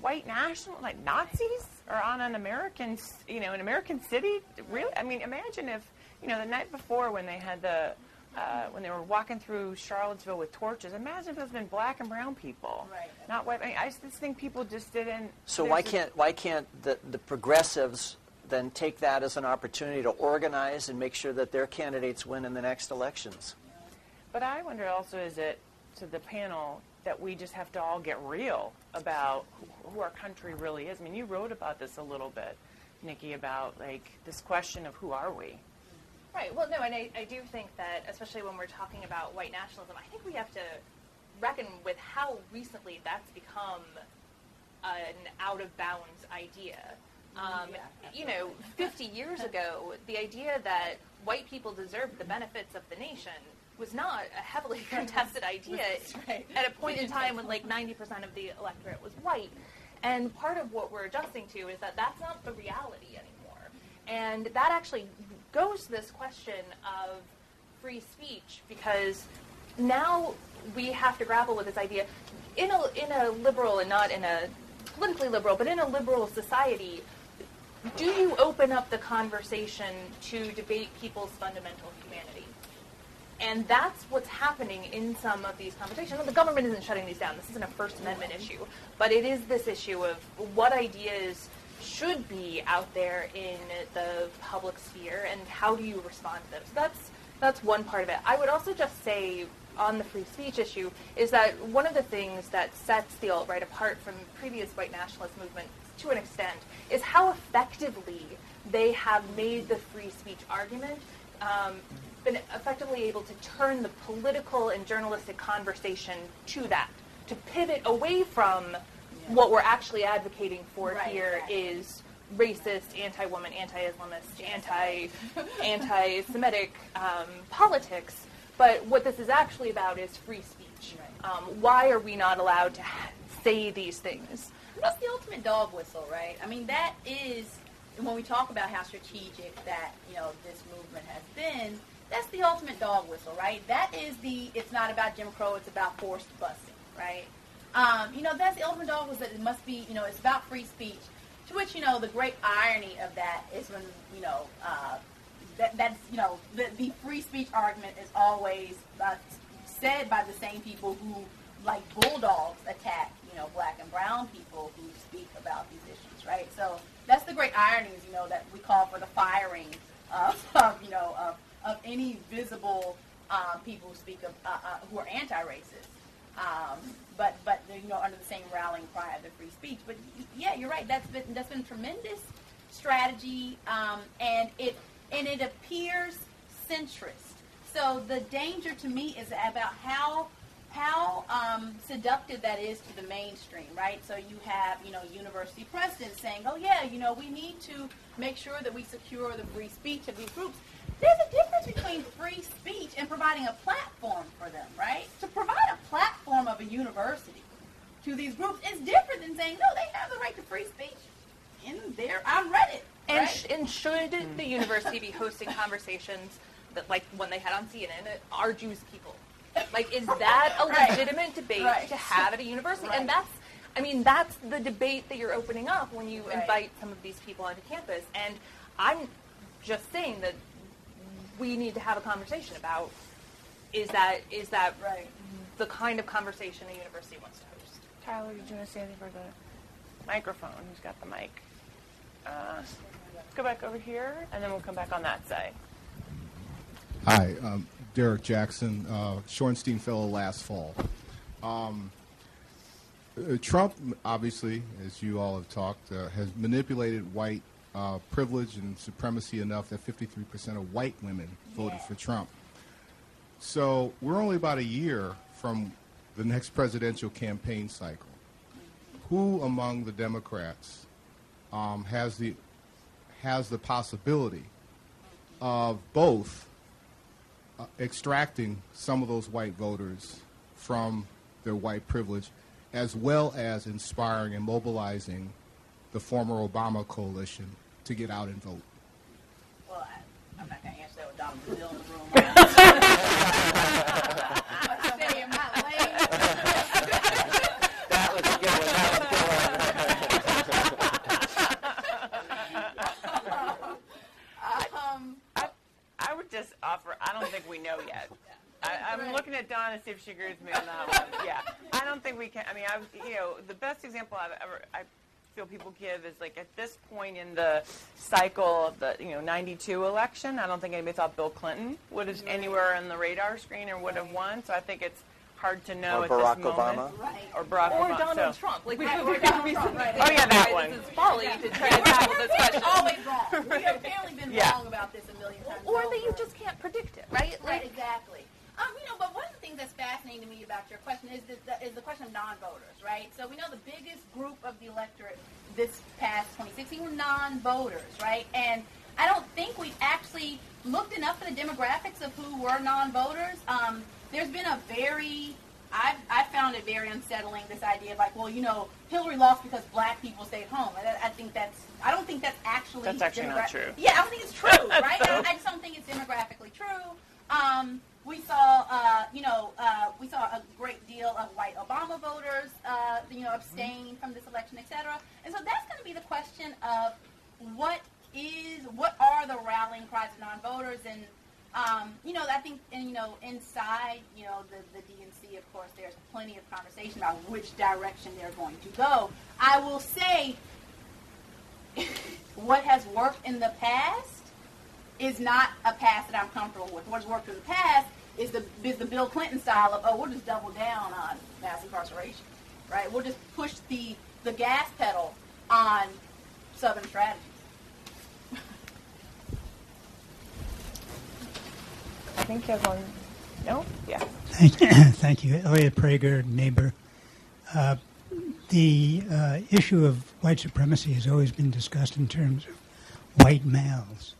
white national like Nazis are on an American, you know, an American city. Really, I mean, imagine if you know the night before when they had the uh, when they were walking through Charlottesville with torches. Imagine if it was been black and brown people, Right. not white. I, mean, I just think people just didn't. So why can't why can't the, the progressives then take that as an opportunity to organize and make sure that their candidates win in the next elections? But I wonder also, is it to the panel that we just have to all get real about who, who our country really is? I mean, you wrote about this a little bit. Nikki, about like this question of who are we? Right. Well, no, and I, I do think that, especially when we're talking about white nationalism, I think we have to reckon with how recently that's become an out of bounds idea. Um, you know, 50 years ago, the idea that white people deserved the benefits of the nation was not a heavily contested idea right. at a point in time when like 90% of the electorate was white. And part of what we're adjusting to is that that's not the reality anymore. And that actually goes to this question of free speech because now we have to grapple with this idea in a, in a liberal and not in a politically liberal, but in a liberal society, do you open up the conversation to debate people's fundamental humanity? And that's what's happening in some of these conversations. The government isn't shutting these down. This isn't a First Amendment issue. But it is this issue of what ideas should be out there in the public sphere and how do you respond to them. So that's, that's one part of it. I would also just say on the free speech issue is that one of the things that sets the alt-right apart from previous white nationalist movements to an extent is how effectively they have made the free speech argument um, been effectively able to turn the political and journalistic conversation to that, to pivot away from what we're actually advocating for Right, here exactly. is racist, anti-woman, anti-Islamist, anti, anti-Semitic um, politics. But what this is actually about is free speech. Um, why are we not allowed to say these things? That's the ultimate dog whistle, right? I mean, that is when we talk about how strategic that you know this movement has been. That's the ultimate dog whistle, right? That is the. It's not about Jim Crow. It's about forced busing, right? Um, you know, that's the ultimate dog whistle. That it must be. You know, it's about free speech. To which you know, the great irony of that is when you know. Uh, that, that's you know the, the free speech argument is always uh, said by the same people who like bulldogs attack you know black and brown people who speak about these issues right so that's the great irony is you know that we call for the firing of, of you know of, of any visible uh, people who speak of uh, uh, who are anti-racist um, but but you know under the same rallying cry of the free speech but yeah you're right that's been that's been tremendous strategy um, and it and it appears centrist. So the danger to me is about how how um, seductive that is to the mainstream, right? So you have you know university presidents saying, oh yeah, you know we need to make sure that we secure the free speech of these groups. There's a difference between free speech and providing a platform for them, right? To provide a platform of a university to these groups is different than saying, no, they have the right to free speech in there on Reddit. And, right? sh- and should the university be hosting conversations that, like when they had on CNN, are Jews people? Like, is that a Right. legitimate debate Right. to have at a university? And that's, I mean, that's the debate that you're opening up when you invite some of these people onto campus. And I'm just saying that we need to have a conversation about is that is that Right. the kind of conversation a university wants to host? Tyler, did you want to say anything for the microphone? Who's got the mic? Uh, let's go back over here, and then we'll come back on that side. Hi, um, Derek Jackson, uh, Shorenstein Fellow last fall. Um, uh, Trump, obviously, as you all have talked, uh, has manipulated white uh, privilege and supremacy enough that 53% of white women voted for Trump. So we're only about a year from the next presidential campaign cycle. Who among the Democrats um, has the has the possibility of both uh, extracting some of those white voters from their white privilege, as well as inspiring and mobilizing the former Obama coalition to get out and vote. Well, I, I'm not going to answer that with Donna Brazile in the room. I'm stay in my lane. That was a good one. That was a good one. Um, I would just offer. I don't think we know yet. I, I'm looking at Donna to see if she agrees with me on that one. Yeah, I don't think we can. I mean, I was, you know, the best example I've ever I feel people give is like at this point in the cycle of the you know 92 election, I don't think anybody thought Bill Clinton would have anywhere on the radar screen or would have won. So I think it's hard to know or at this moment. Obama. Right. Or Barack or Obama. Donald so. Trump. Like we right, or Donald Trump, right. Oh yeah, that one. It's folly to try to tackle this question. Always wrong. We have apparently been yeah. wrong about this a million times. Or, or that you just can't predict it, right? Like. Exactly. Um, you know, but one that's fascinating to me about your question is the, the, is the question of non-voters, right? So we know the biggest group of the electorate this past 2016 were non-voters, right? And I don't think we've actually looked enough at the demographics of who were non-voters. Um, there's been a very I've, I found it very unsettling this idea of like, well, you know, Hillary lost because black people stayed home. I, I think that's I don't think that's actually that's actually demogra- not true. Yeah, I don't think it's true, right? I, I, just don't think it's demographically true. Um, we saw, uh, you know, uh, we saw a great deal of white Obama voters, uh, you know, abstain from this election, et cetera. And so that's going to be the question of what is, what are the rallying cries of non-voters and um, you know, I think, and you know, inside, you know, the, the DNC, of course, there's plenty of conversation about which direction they're going to go. I will say, what has worked in the past is not a path that I'm comfortable with. What's worked in the past is the is the Bill Clinton style of, oh, we'll just double down on mass incarceration, right? We'll just push the the gas pedal on Southern strategies. I think you have one. No? Yeah. Thank you, thank you. Elliot Prager, neighbor. Uh, the uh, issue of white supremacy has always been discussed in terms of white males.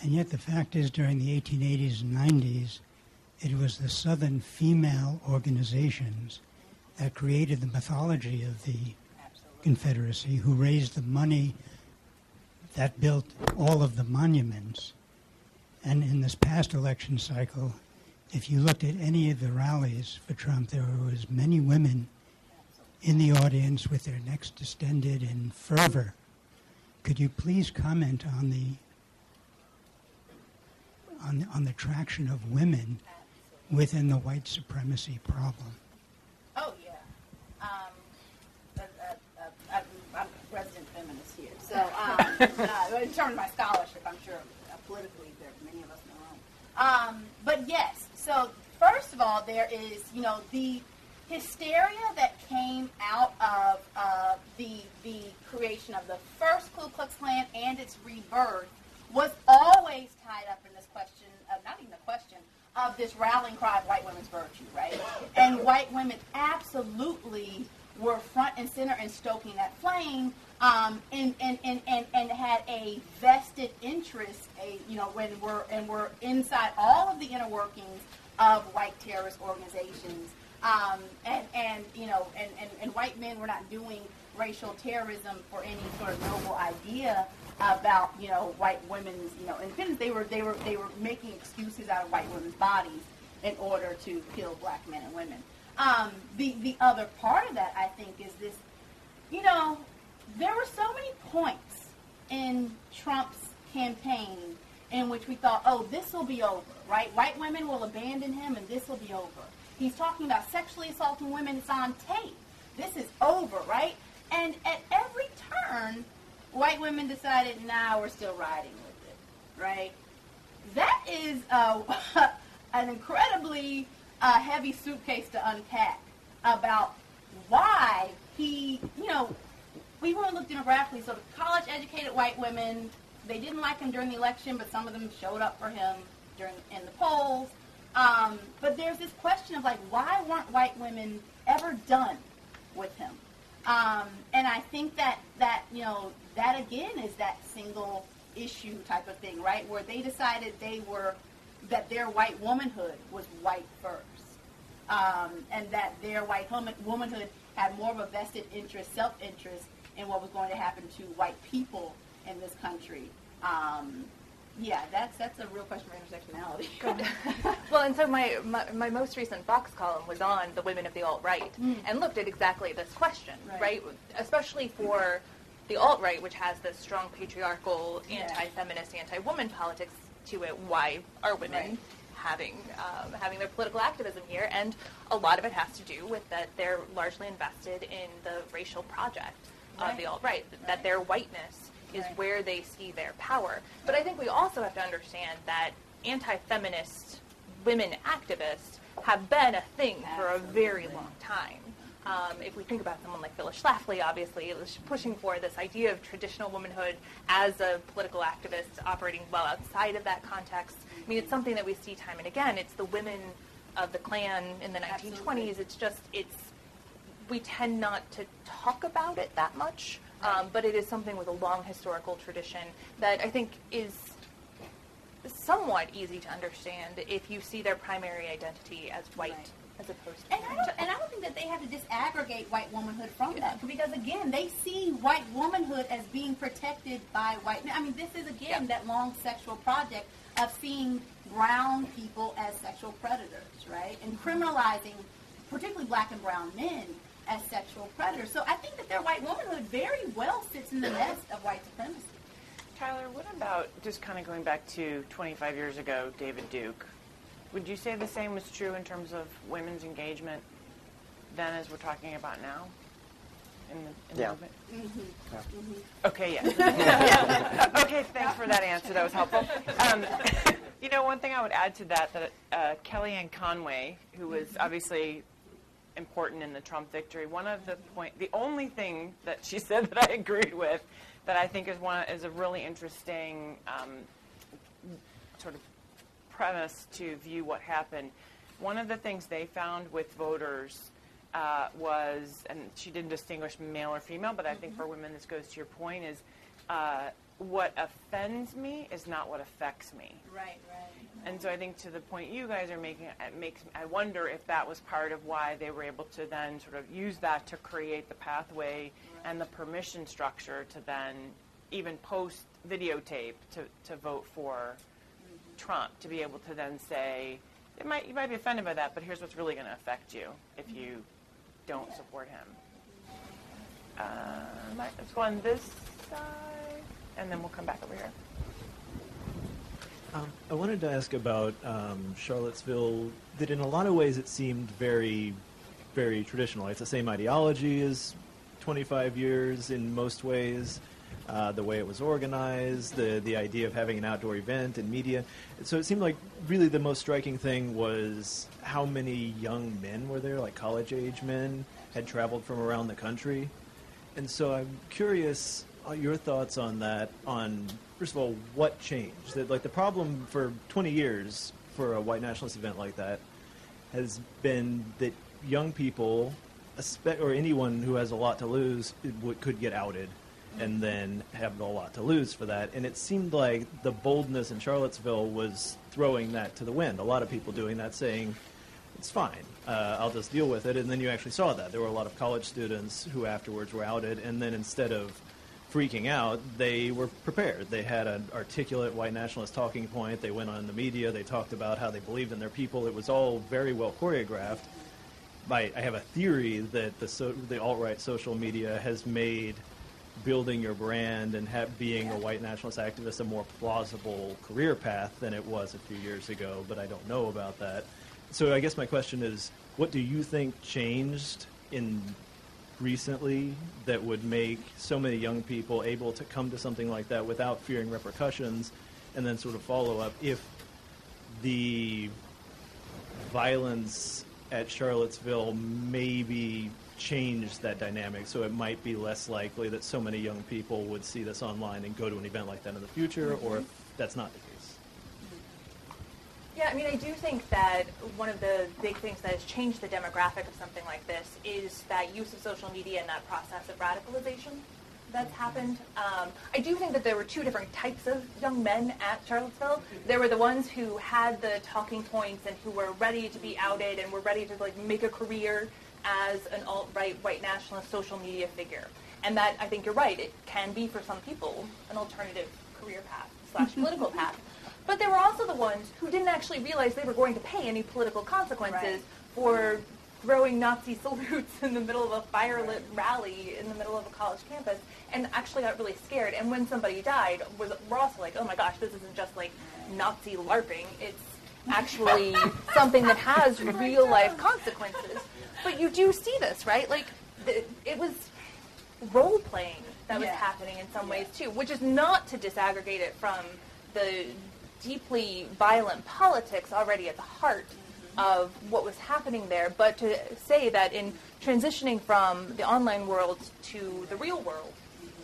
And yet the fact is, during the 1880s and 90s, it was the Southern female organizations that created the mythology of the Confederacy, who raised the money that built all of the monuments and in this past election cycle, if you looked at any of the rallies for Trump, there were as many women in the audience with their necks distended in fervor. Could you please comment on the on, on the traction of women within the white supremacy problem? Oh yeah, um, uh, uh, uh, I'm a resident feminist here, so um, uh, in terms of my scholarship, I'm sure uh, politically there are many of us in the room. Um, but yes, so first of all, there is you know the hysteria that came out of uh, the the creation of the first Ku Klux Klan and its rebirth was always tied up in this question of not even a question of this rallying cry of white women's virtue, right? And white women absolutely were front and center in stoking that flame, um, and, and, and, and, and had a vested interest, a, you know, when we're and we're inside all of the inner workings of white terrorist organizations, um, and and you know, and, and, and white men were not doing racial terrorism for any sort of noble idea about you know white women's you know independence. They were they were they were making excuses out of white women's bodies in order to kill black men and women. Um, the the other part of that I think is this, you know, there were so many points in Trump's campaign in which we thought, oh, this will be over, right? White women will abandon him and this will be over. He's talking about sexually assaulting women. It's on tape. This is over, right? And at every turn, white women decided, nah, we're still riding with it, right? That is uh, an incredibly uh, heavy suitcase to unpack about why he, you know, we want to look demographically. So the college-educated white women, they didn't like him during the election, but some of them showed up for him during in the polls. Um, but there's this question of like, why weren't white women ever done with him? Um, and I think that that you know that again is that single issue type of thing, right? Where they decided they were that their white womanhood was white first, um, and that their white woman, womanhood had more of a vested interest, self-interest in what was going to happen to white people in this country. Um, yeah, that's that's a real question for intersectionality. well, and so my, my, my most recent Vox column was on the women of the alt right Mm. and looked at exactly this question, Right. right? Especially for the alt right, which has this strong patriarchal, anti-feminist, anti-woman politics to it. Why are women Right. having um, having their political activism here? And a lot of it has to do with that they're largely invested in the racial project Right. of the alt right. That their whiteness is where they see their power. But I think we also have to understand that anti-feminist women activists have been a thing for a very long time. Um, if we think about someone like Phyllis Schlafly, obviously, was pushing for this idea of traditional womanhood as a political activist operating well outside of that context. I mean, it's something that we see time and again. It's the women of the Klan in the 1920s. Absolutely. It's just, it's we tend not to talk about it that much. Um, but it is something with a long historical tradition that I think is somewhat easy to understand if you see their primary identity as white Right. As opposed to And I, don't, and I don't think that they have to disaggregate white womanhood from that because again they see white womanhood as being protected by white men. I mean this is again that long sexual project of seeing brown people as sexual predators, right? And mm-hmm. criminalizing particularly black and brown men as sexual predators. So I think that their white womanhood very well sits in the nest of white supremacy. Tyler, what about just kind of going back to 25 years ago, David Duke? Would you say the same was true in terms of women's engagement then as we're talking about now? In the, in the Yeah. Mm-hmm. Okay, yes. Yeah. Okay, thanks for that answer. That was helpful. Um, you know, one thing I would add to that, that uh, Kellyanne Conway, who was obviously important in the Trump victory, one of the point, the only thing that she said that I agreed with, that I think is one is a really interesting um, sort of premise to view what happened. One of the things they found with voters uh, was, and she didn't distinguish male or female, but I think for women this goes to your point, is uh, what offends me is not what affects me. Right, right. And so I think to the point you guys are making, it makes I wonder if that was part of why they were able to then sort of use that to create the pathway and the permission structure to then even post videotape to, to vote for Trump to be able to then say it might you might be offended by that, but here's what's really going to affect you if you don't support him. Uh, might- let's go on this side, and then we'll come back over here. Um, I wanted to ask about um, Charlottesville. That in a lot of ways it seemed very, very traditional. It's the same ideology as 25 years in most ways. Uh, the way it was organized, the the idea of having an outdoor event and media. So it seemed like really the most striking thing was how many young men were there, like college age men, had traveled from around the country. And so I'm curious uh, your thoughts on that. On first of all, what changed? That like the problem for 20 years for a white nationalist event like that has been that young people, or anyone who has a lot to lose, could get outed, and then have a lot to lose for that. And it seemed like the boldness in Charlottesville was throwing that to the wind. A lot of people doing that, saying it's fine. Uh, I'll just deal with it. And then you actually saw that. There were a lot of college students who afterwards were outed, and then instead of freaking out, they were prepared. They had an articulate white nationalist talking point. They went on the media. They talked about how they believed in their people. It was all very well choreographed. I, I have a theory that the, so, the alt-right social media has made building your brand and have, being a white nationalist activist a more plausible career path than it was a few years ago, but I don't know about that. So I guess my question is, what do you think changed in recently that would make so many young people able to come to something like that without fearing repercussions, and then sort of follow up if the violence at Charlottesville maybe changed that dynamic, so it might be less likely that so many young people would see this online and go to an event like that in the future, or if that's not the case. Yeah, I mean, I do think that one of the big things that has changed the demographic of something like this is that use of social media and that process of radicalization that's happened. Um, I do think that there were two different types of young men at Charlottesville. There were the ones who had the talking points and who were ready to be outed and were ready to like make a career as an alt-right white nationalist social media figure. And that I think you're right. It can be for some people an alternative career path slash political path. But there were also the ones who didn't actually realize they were going to pay any political consequences Right. for throwing Nazi salutes in the middle of a firelit rally in the middle of a college campus and actually got really scared. And when somebody died, was we're also like, oh my gosh, this isn't just like Nazi LARPing. It's actually something that has real life consequences. But you do see this, right? Like, the, it was role playing that was Yeah. happening in some ways too, which is not to disaggregate it from the deeply violent politics already at the heart of what was happening there, but to say that in transitioning from the online world to the real world,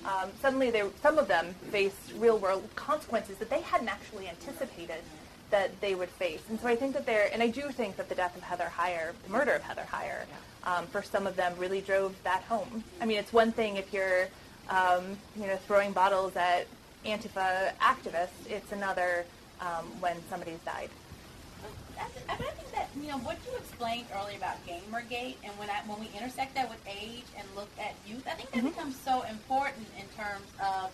um, suddenly they, some of them faced real world consequences that they hadn't actually anticipated that they would face. And so I think that there, and I do think that the death of Heather Heyer, the murder of Heather Heyer, um, for some of them really drove that home. I mean, it's one thing if you're um, you know, throwing bottles at Antifa activists. It's another um, when somebody's died. I think that you know what you explained earlier about GamerGate, and when I when we intersect that with age and look at youth, I think that mm-hmm. becomes so important in terms of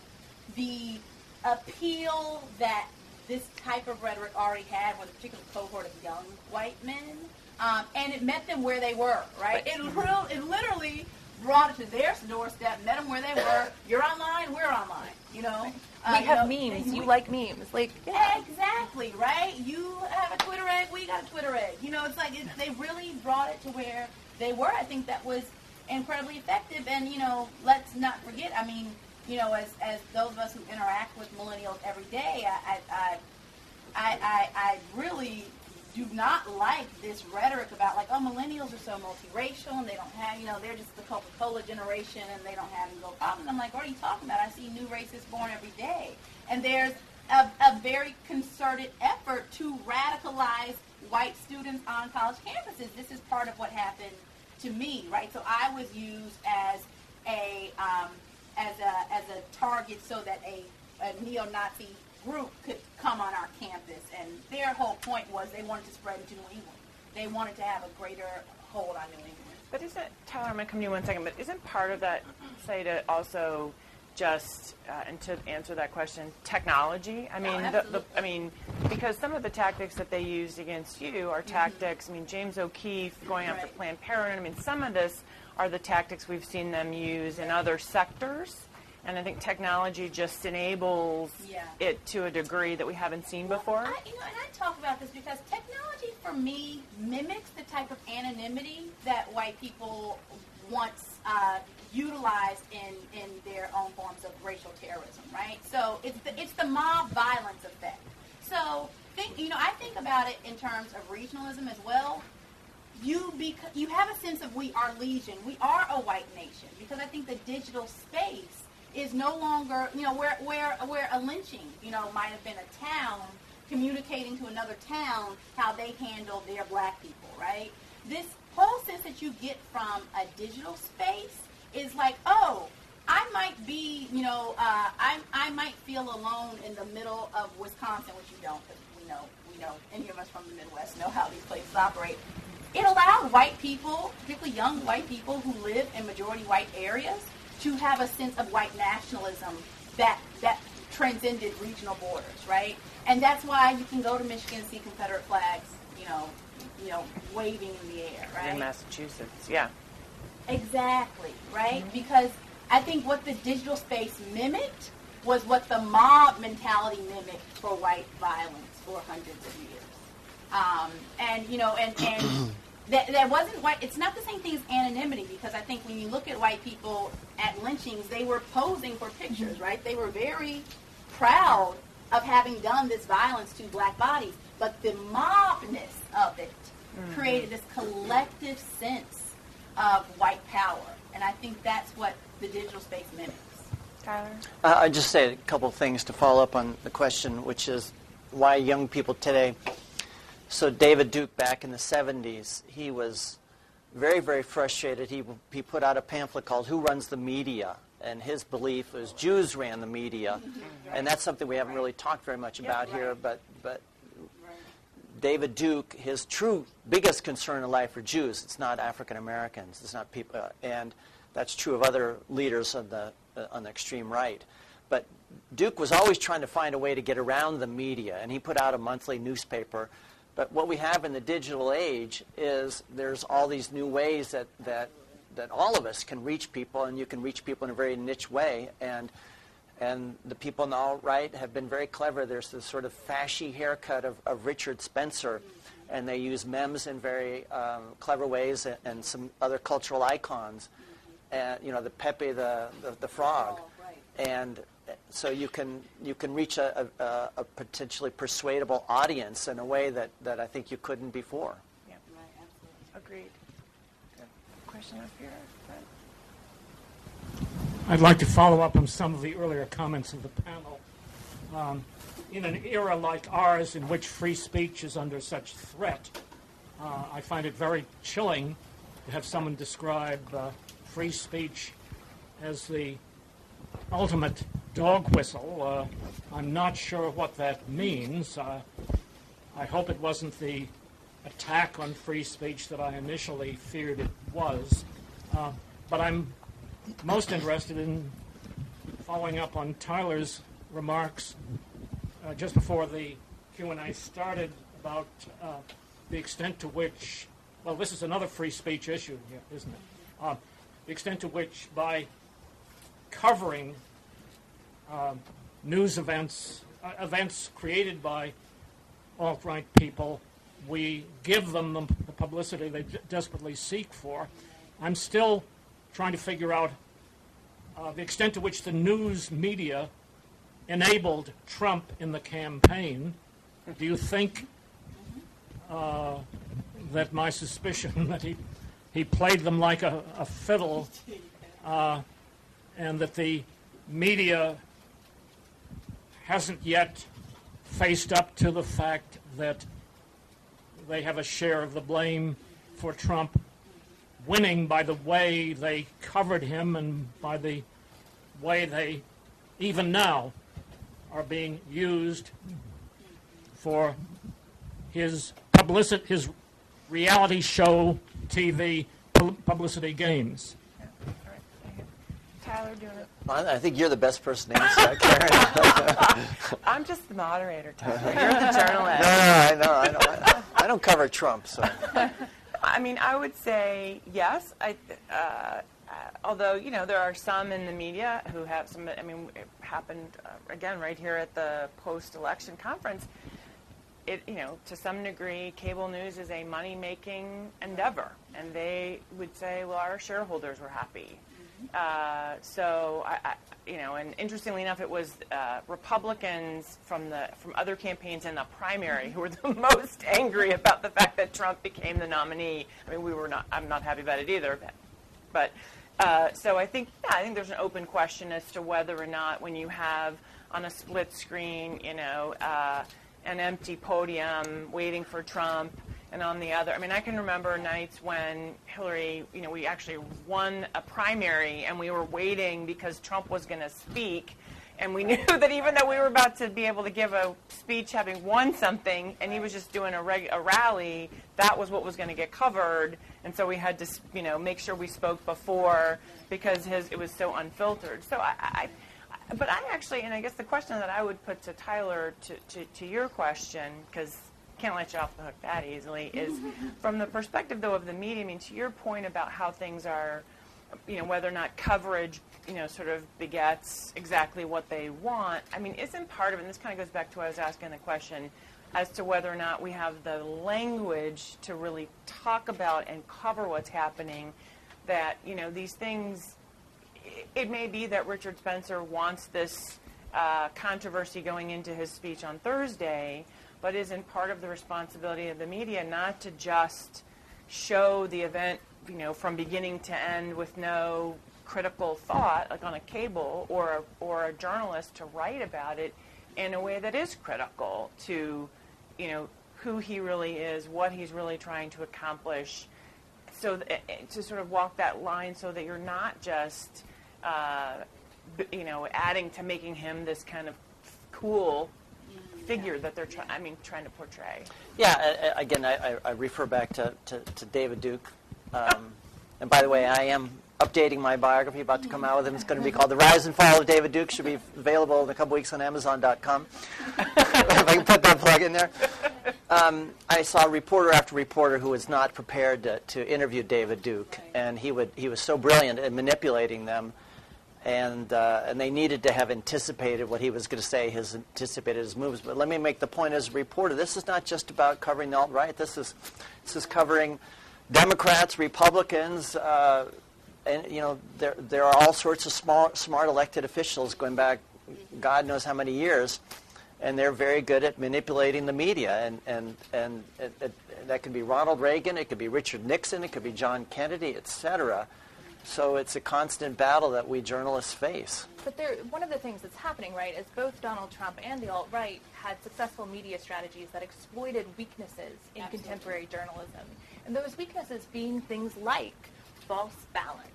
the appeal that this type of rhetoric already had with a particular cohort of young white men, um, and it met them where they were. Right? It, real, it literally brought it to their doorstep, met them where they were. You're online, we're online. You know. Uh, we have you know, memes. You like memes, like yeah. exactly right. You have a Twitter egg. We got a Twitter egg. You know, it's like it, they really brought it to where they were. I think that was incredibly effective. And you know, let's not forget. I mean, you know, as as those of us who interact with millennials every day, I I I, I, really do not like this rhetoric about like, oh, millennials are so multiracial and they don't have, you know, they're just the Coca-Cola generation and they don't have any real problems. I'm like, what are you talking about? I see new races born every day. And there's a, a very concerted effort to radicalize white students on college campuses. This is part of what happened to me, right? So I was used as a um, as a as a target so that a, a neo-Nazi group could come on our campus, and their whole point was they wanted to spread into New England. They wanted to have a greater hold on New England. But isn't Tyler? I'm going to come to you one second. But isn't part of that say to also just uh, and to answer that question, technology? I mean, oh, the, the, I mean, because some of the tactics that they used against you are mm-hmm. tactics. Mm-hmm. I mean, James O'Keefe going after right. Planned Parenthood. I mean, some of this are the tactics we've seen them use in other sectors. And I think technology just enables yeah. it to a degree that we haven't seen well, before. I, you know, and I talk about this because technology, for me, mimics the type of anonymity that white people once uh, utilized in, in their own forms of racial terrorism, right? So it's the, it's the mob violence effect. So think, you know, I think about it in terms of regionalism as well. You bec- you have a sense of we are legion, we are a white nation, because I think the digital space is no longer, you know, where, where, where a lynching, you know, might have been a town communicating to another town how they handle their black people, right? This whole sense that you get from a digital space is like, oh, I might be, you know, uh, I, I might feel alone in the middle of Wisconsin, which you don't, because we know, we know, any of us from the Midwest know how these places operate. It allowed white people, particularly young white people who live in majority white areas, to have a sense of white nationalism that that transcended regional borders, right? And that's why you can go to Michigan and see Confederate flags, you know, you know, waving in the air, right? In Massachusetts, yeah. Exactly, right? Mm-hmm. Because I think what the digital space mimicked was what the mob mentality mimicked for white violence for hundreds of years. Um, and you know, and and that, that wasn't white. It's not the same thing as anonymity because I think when you look at white people at lynchings, they were posing for pictures, mm-hmm. right? They were very proud of having done this violence to black bodies, but the mobness of it mm-hmm. created this collective sense of white power, and I think that's what the digital space mimics. Tyler, uh, I just say a couple of things to follow up on the question, which is why young people today so David Duke, back in the 70s, he was very, very frustrated. He, he put out a pamphlet called Who Runs the Media? And his belief was Jews ran the media. And that's something we haven't really talked very much about here. But, but David Duke, his true biggest concern in life are Jews. It's not African Americans. It's not people. Uh, and that's true of other leaders on the, uh, on the extreme right. But Duke was always trying to find a way to get around the media. And he put out a monthly newspaper but what we have in the digital age is there's all these new ways that, that, that all of us can reach people, and you can reach people in a very niche way. And, and the people on the alt-right have been very clever. There's this sort of fashy haircut of, of Richard Spencer, and they use memes in very um, clever ways and, and, some other cultural icons. And, you know, the Pepe the, the, the frog. And so you can you can reach a, a, a, potentially persuadable audience in a way that, that I think you couldn't before. Yeah, right, absolutely. Agreed. Okay. Question up here, Fred. I'd like to follow up on some of the earlier comments of the panel. Um, in an era like ours, in which free speech is under such threat, uh, I find it very chilling to have someone describe uh, free speech as the ultimate dog whistle. Uh, I'm not sure what that means. Uh, I hope it wasn't the attack on free speech that I initially feared it was. Uh, but I'm most interested in following up on Tyler's remarks uh, just before the Q&A started about uh, the extent to which, well, this is another free speech issue here, isn't it? Uh, the extent to which by covering um, news events, uh, events created by alt-right people, we give them the, publicity they desperately seek for. I'm still trying to figure out uh, the extent to which the news media enabled Trump in the campaign. Do you think uh, that my suspicion that he, he played them like a, a fiddle uh, and that the media hasn't yet faced up to the fact that they have a share of the blame for Trump winning by the way they covered him and by the way they, even now, are being used for his publicity, his reality show TV publicity gains. Tyler, do you want I think you're the best person to answer that, Karen. I'm just the moderator, Tyler. You're the journalist. No, no, I know. I, know. I, I don't cover Trump, so. I mean, I would say yes. I, uh, although you know there are some in the media who have some. I mean, it happened uh, again right here at the post-election conference. It, you know, to some degree, cable news is a money-making endeavor, and they would say, "Well, our shareholders were happy." Uh, so, I, I, you know, and interestingly enough, it was uh, Republicans from the from other campaigns in the primary who were the most angry about the fact that Trump became the nominee. I mean, we were not. I'm not happy about it either, but. Uh, so I think, yeah, I think there's an open question as to whether or not when you have on a split screen, you know, uh, an empty podium waiting for Trump and on the other. I mean, I can remember nights when Hillary, you know, we actually won a primary and we were waiting because Trump was going to speak. And we knew that even though we were about to be able to give a speech having won something and he was just doing a, reg- a rally, that was what was going to get covered. And so we had to, you know, make sure we spoke before because his, it was so unfiltered. So I, I but I actually, and I guess the question that I would put to Tyler to, to, to your question, because can't let you off the hook that easily, is from the perspective, though, of the media. I mean, to your point about how things are, you know, whether or not coverage, you know, sort of begets exactly what they want. I mean, isn't part of it, and this kind of goes back to what I was asking the question, as to whether or not we have the language to really talk about and cover what's happening, that, you know, these things, it may be that Richard Spencer wants this uh, controversy going into his speech on Thursday, but isn't part of the responsibility of the media not to just show the event, you know, from beginning to end with no critical thought, like on a cable, or a, or a journalist to write about it in a way that is critical to, you know, who he really is, what he's really trying to accomplish, so th- eh, eh, to sort of walk that line so that you're not just, uh, you know, adding to making him this kind of cool figure that they're trying. I mean, trying to portray. Yeah. Again, I, I refer back to, to, to David Duke. Um, and by the way, I am updating my biography about to come out with him. It's going to be called The Rise and Fall of David Duke. Should be available in a couple weeks on Amazon.com. if I can put that plug in there. Um, I saw reporter after reporter who was not prepared to, to interview David Duke, and he would he was so brilliant at manipulating them and uh, and they needed to have anticipated what he was going to say, his anticipated his moves. But let me make the point as a reporter: this is not just about covering the alt right. This is this is covering Democrats, Republicans, uh, and you know there there are all sorts of small, smart elected officials going back, God knows how many years, and they're very good at manipulating the media. And and and it, it, that could be Ronald Reagan, it could be Richard Nixon, it could be John Kennedy, et cetera. So it's a constant battle that we journalists face. But there, one of the things that's happening, right, is both Donald Trump and the alt-right had successful media strategies that exploited weaknesses in Absolutely. contemporary journalism. And those weaknesses being things like false balance,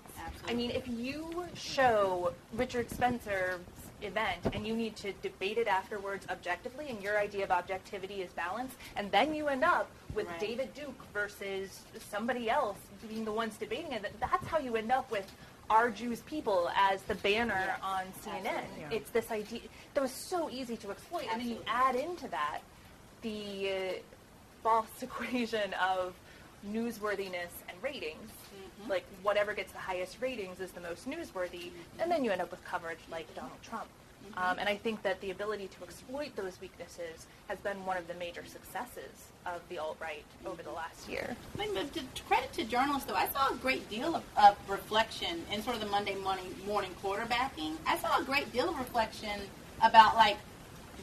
I mean, if you show Richard Spencer's event and you need to debate it afterwards objectively, and your idea of objectivity is balance, and then you end up with Right. David Duke versus somebody else being the ones debating it, that's how you end up with our Jews people as the banner Yes, on CNN. Yeah. It's this idea that was so easy to exploit, and then you add into that the uh, false equation of newsworthiness and ratings. Like whatever gets the highest ratings is the most newsworthy, and then you end up with coverage like Donald Trump. Um, and I think that the ability to exploit those weaknesses has been one of the major successes of the alt right over the last year. I mean, to, credit to journalists, though, I saw a great deal of, of reflection in sort of the Monday morning, morning quarterbacking. I saw a great deal of reflection about, like,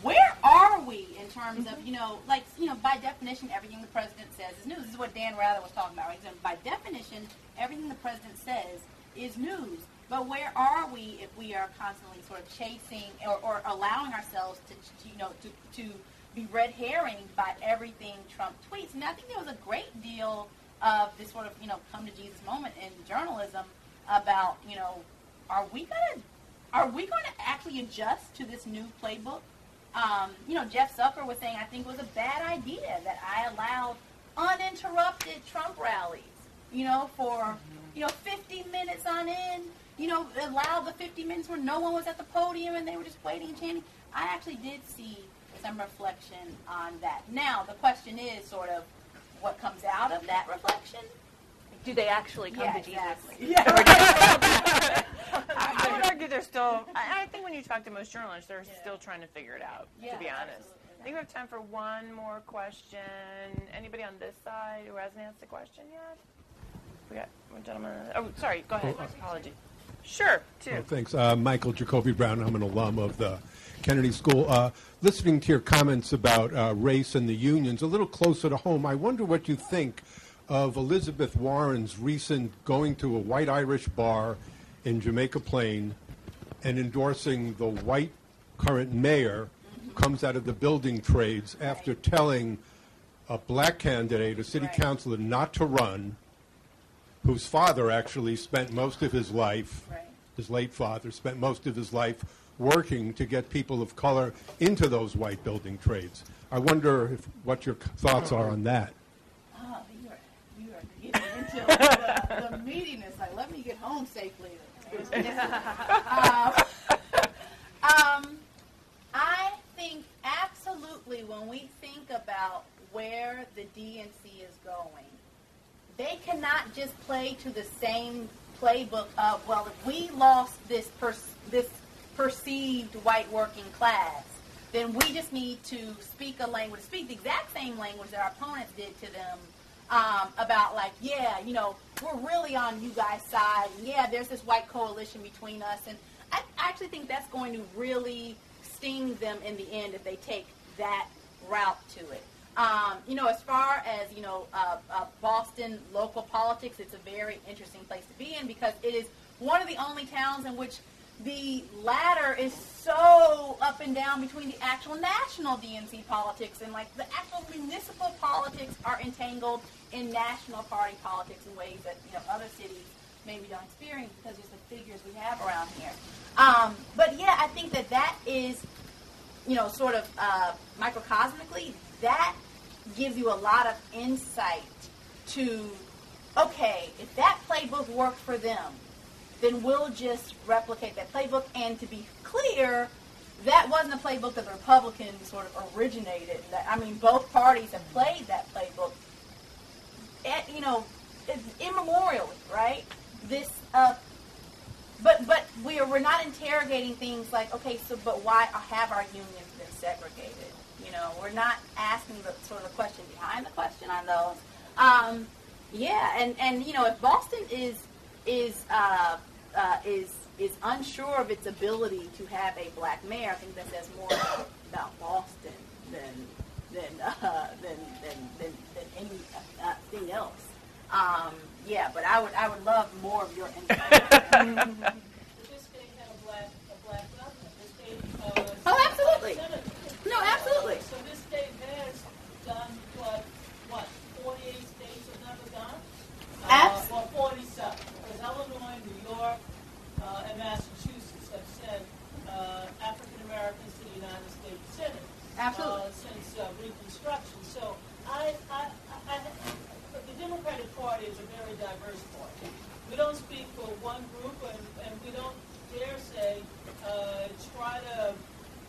where are we in terms of, you know, like, you know, by definition, everything the president says is news. This is what Dan Rather was talking about, right? Said, by definition, everything the president says is news. But where are we if we are constantly sort of chasing or, or allowing ourselves to, to, you know, to, to be red herring by everything Trump tweets? And I think there was a great deal of this sort of, you know, come to Jesus moment in journalism about, you know, are we gonna are we going to actually adjust to this new playbook? Um, you know, Jeff Zucker was saying I think it was a bad idea that I allowed uninterrupted Trump rallies. You know, for you know 50 minutes on end. You know, allow the 50 minutes where no one was at the podium and they were just waiting and chanting. I actually did see some reflection on that. Now the question is sort of what comes out of that reflection. Do they actually come Yeah, to Jesus? exactly. Yeah. I would argue they're still. I, I think when you talk to most journalists, they're still trying to figure it out. Yeah, to be honest, I think we have time for one more question. Anybody on this side who hasn't asked a question yet? We got one gentleman. Oh, sorry. Go ahead. Apology. Sure. Two. Oh, thanks. Uh, Michael Jacoby Brown. I'm an alum of the Kennedy School. Uh, listening to your comments about uh, race and the unions, a little closer to home, I wonder what you think of Elizabeth Warren's recent going to a white Irish bar in Jamaica Plain and endorsing the white current mayor who comes out of the building trades after telling a black candidate, a city Right. councilor, not to run, whose father actually spent most of his life, Right. his late father, spent most of his life working to get people of color into those white building trades. I wonder if, what your thoughts are on that. Oh, you are, you are getting into the, the meatiness. Like, let me get home safely. um, um, I think absolutely when we think about where the DNC is going, they cannot just play to the same playbook of well, if we lost this pers- this perceived white working class, then we just need to speak a language, speak the exact same language that our opponents did to them um, about like, yeah, you know, we're really on you guys' side. And yeah, there's this white coalition between us, and I actually think that's going to really sting them in the end if they take that route to it. Um, you know, as far as you know, uh, uh, Boston local politics, it's a very interesting place to be in because it is one of the only towns in which the ladder is so up and down between the actual national DNC politics and like the actual municipal politics are entangled in national party politics in ways that you know other cities maybe don't experience because of the figures we have around here. Um, but yeah, I think that that is you know, sort of uh, microcosmically, that gives you a lot of insight to, okay, if that playbook worked for them, then we'll just replicate that playbook. And to be clear, that wasn't a playbook that the Republicans sort of originated. I mean, both parties have played that playbook, at, you know, immemorially, right? This uh, but but we are we're not interrogating things like okay so but why have our unions been segregated know we're not asking the sort of question behind the question on those um, yeah and and you know if Boston is is uh, uh, is is unsure of its ability to have a black mayor I think that says more about, about Boston than than uh, than, than than than anything else um, yeah but I would I would love more of your insight. This state had a black, a black governor. This state, uh, Oh, absolutely. senator. No, absolutely. So this state has done what, what, 48 states have never done? Abs- Uh, or 47. Because Illinois, New York, Absolutely. uh, since uh, Reconstruction. So I, I, I, I, the Democratic Party is a very diverse party. We don't speak for one group, and, and we don't dare say uh, try to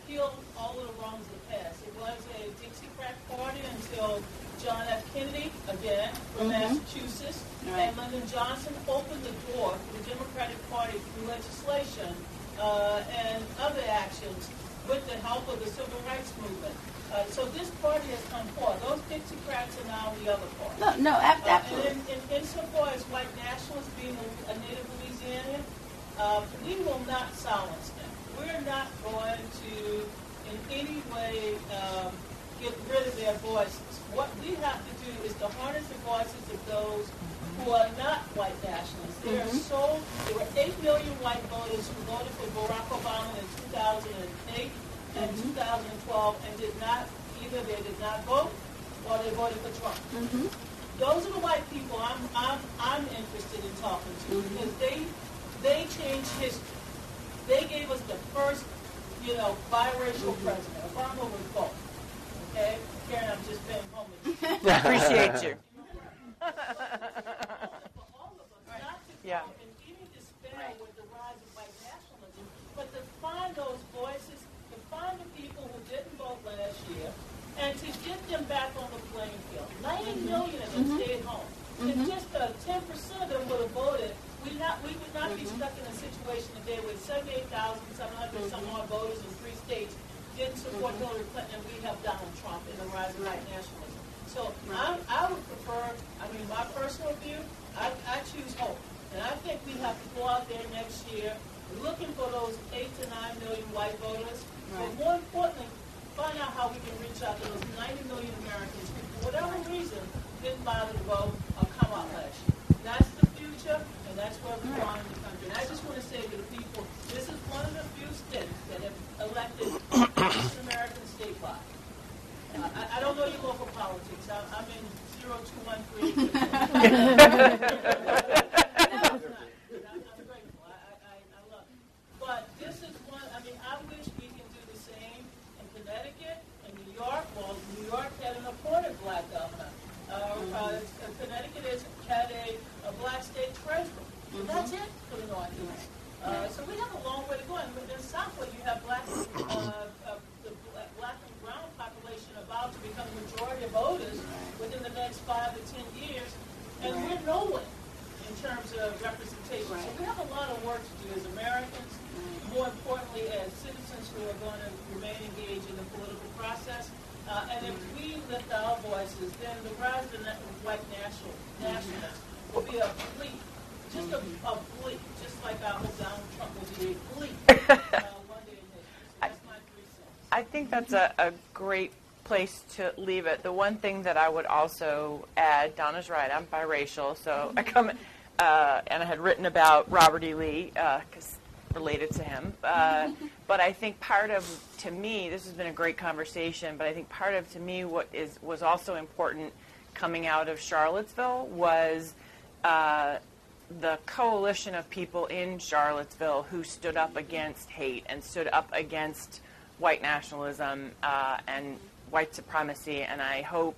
heal all of the wrongs of the past. It was a Dixiecrat party until John F. Kennedy, again, from Mhm. Massachusetts, Right. and Lyndon Johnson opened the door for the Democratic Party through legislation uh, and other actions with the help of the Civil Rights Movement. Uh, so this party has come forth. Those Dixiecrats are now the other party. No, no, ab- Uh, absolutely. and in, in, insofar as white nationalists being a, a native Louisianian, uh, we will not silence them. We're not going to, in any way, um, get rid of their voices. What we have to do is to harness the voices of those who are not white nationalists. There are Mhm. so there were eight million white voters who voted for Barack Obama in 2008 and 2012 and did not either they did not vote or they voted for Trump. Mhm. Those are the white people I'm I'm I'm interested in talking to because they they changed history. They gave us the first, you know, biracial president. Obama was both. Okay, Karen, I'm just being home with you. Appreciate you. Yeah. In any despair with the rise of white nationalism, but to find those voices, to find the people who didn't vote last year, and to get them back on the playing field. 90 million of them Mhm. stayed home. If Mhm. just uh, 10% of them would have voted, we not we would not be stuck in a situation today with 78,700 some odd voters in three states didn't support Hillary Clinton, and we have Donald Trump in the rise of white nationalism. So I, I would prefer, I mean, my personal view, I, I choose hope. And I think we have to go out there next year looking for those eight to nine million white voters. But more importantly, find out how we can reach out to those 90 million Americans who, whatever reason, didn't bother to vote or come out last year. That's the future, and that's where we're in the country. And I just want to say to the people, this is one of the few states that have elected African American statewide. I, I don't know your local politics. I, I'm in 0213. But this is one, I mean, I wish we can do the same in Connecticut, in New York. Well, New York had an appointed black governor. Uh, uh, Connecticut has had a, a black state treasurer. But that's it for the Northeast. Uh, so we have a long way to go. And in Southwood, you have black, uh, uh, the bla- black and brown population about to become the majority of voters within the next five to ten years. And we're nowhere in terms of representation. So we have a lot of work to do as Americans, more importantly as citizens who are going to remain engaged in the political process. Uh, and if we lift our voices, then the rise of the na- white national nationalists will be a bleak, just a, a bleak, just like I hope Donald Trump will be a bleak uh, one day in history. So that's my three cents. I think that's a, a great place to leave it. The one thing that I would also add, Donna's right, I'm biracial, so I come, uh, and I had written about Robert E. Lee, because related to him. Uh, but I think part of, to me, this has been a great conversation, but I think part of, to me, what is was also important coming out of Charlottesville was uh, the coalition of people in Charlottesville who stood up against hate and stood up against white nationalism uh, and white supremacy. And I hope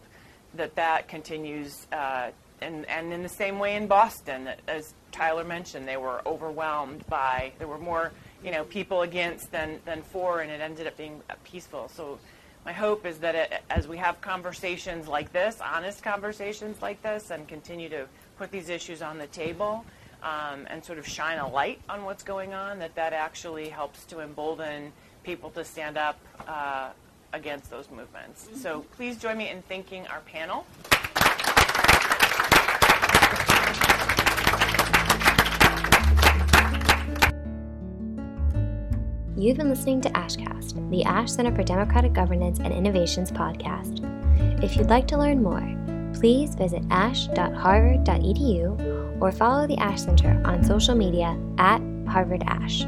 that that continues. Uh, and, and in the same way in Boston, as Tyler mentioned, they were overwhelmed by, there were more you know, people against than, than for, and it ended up being peaceful. So my hope is that it, as we have conversations like this, honest conversations like this, and continue to put these issues on the table um, and sort of shine a light on what's going on, that that actually helps to embolden people to stand up uh, against those movements. So please join me in thanking our panel. You've been listening to AshCast, the Ash Center for Democratic Governance and Innovations podcast. If you'd like to learn more, please visit ash.harvard.edu or follow the Ash Center on social media at Harvard Ash.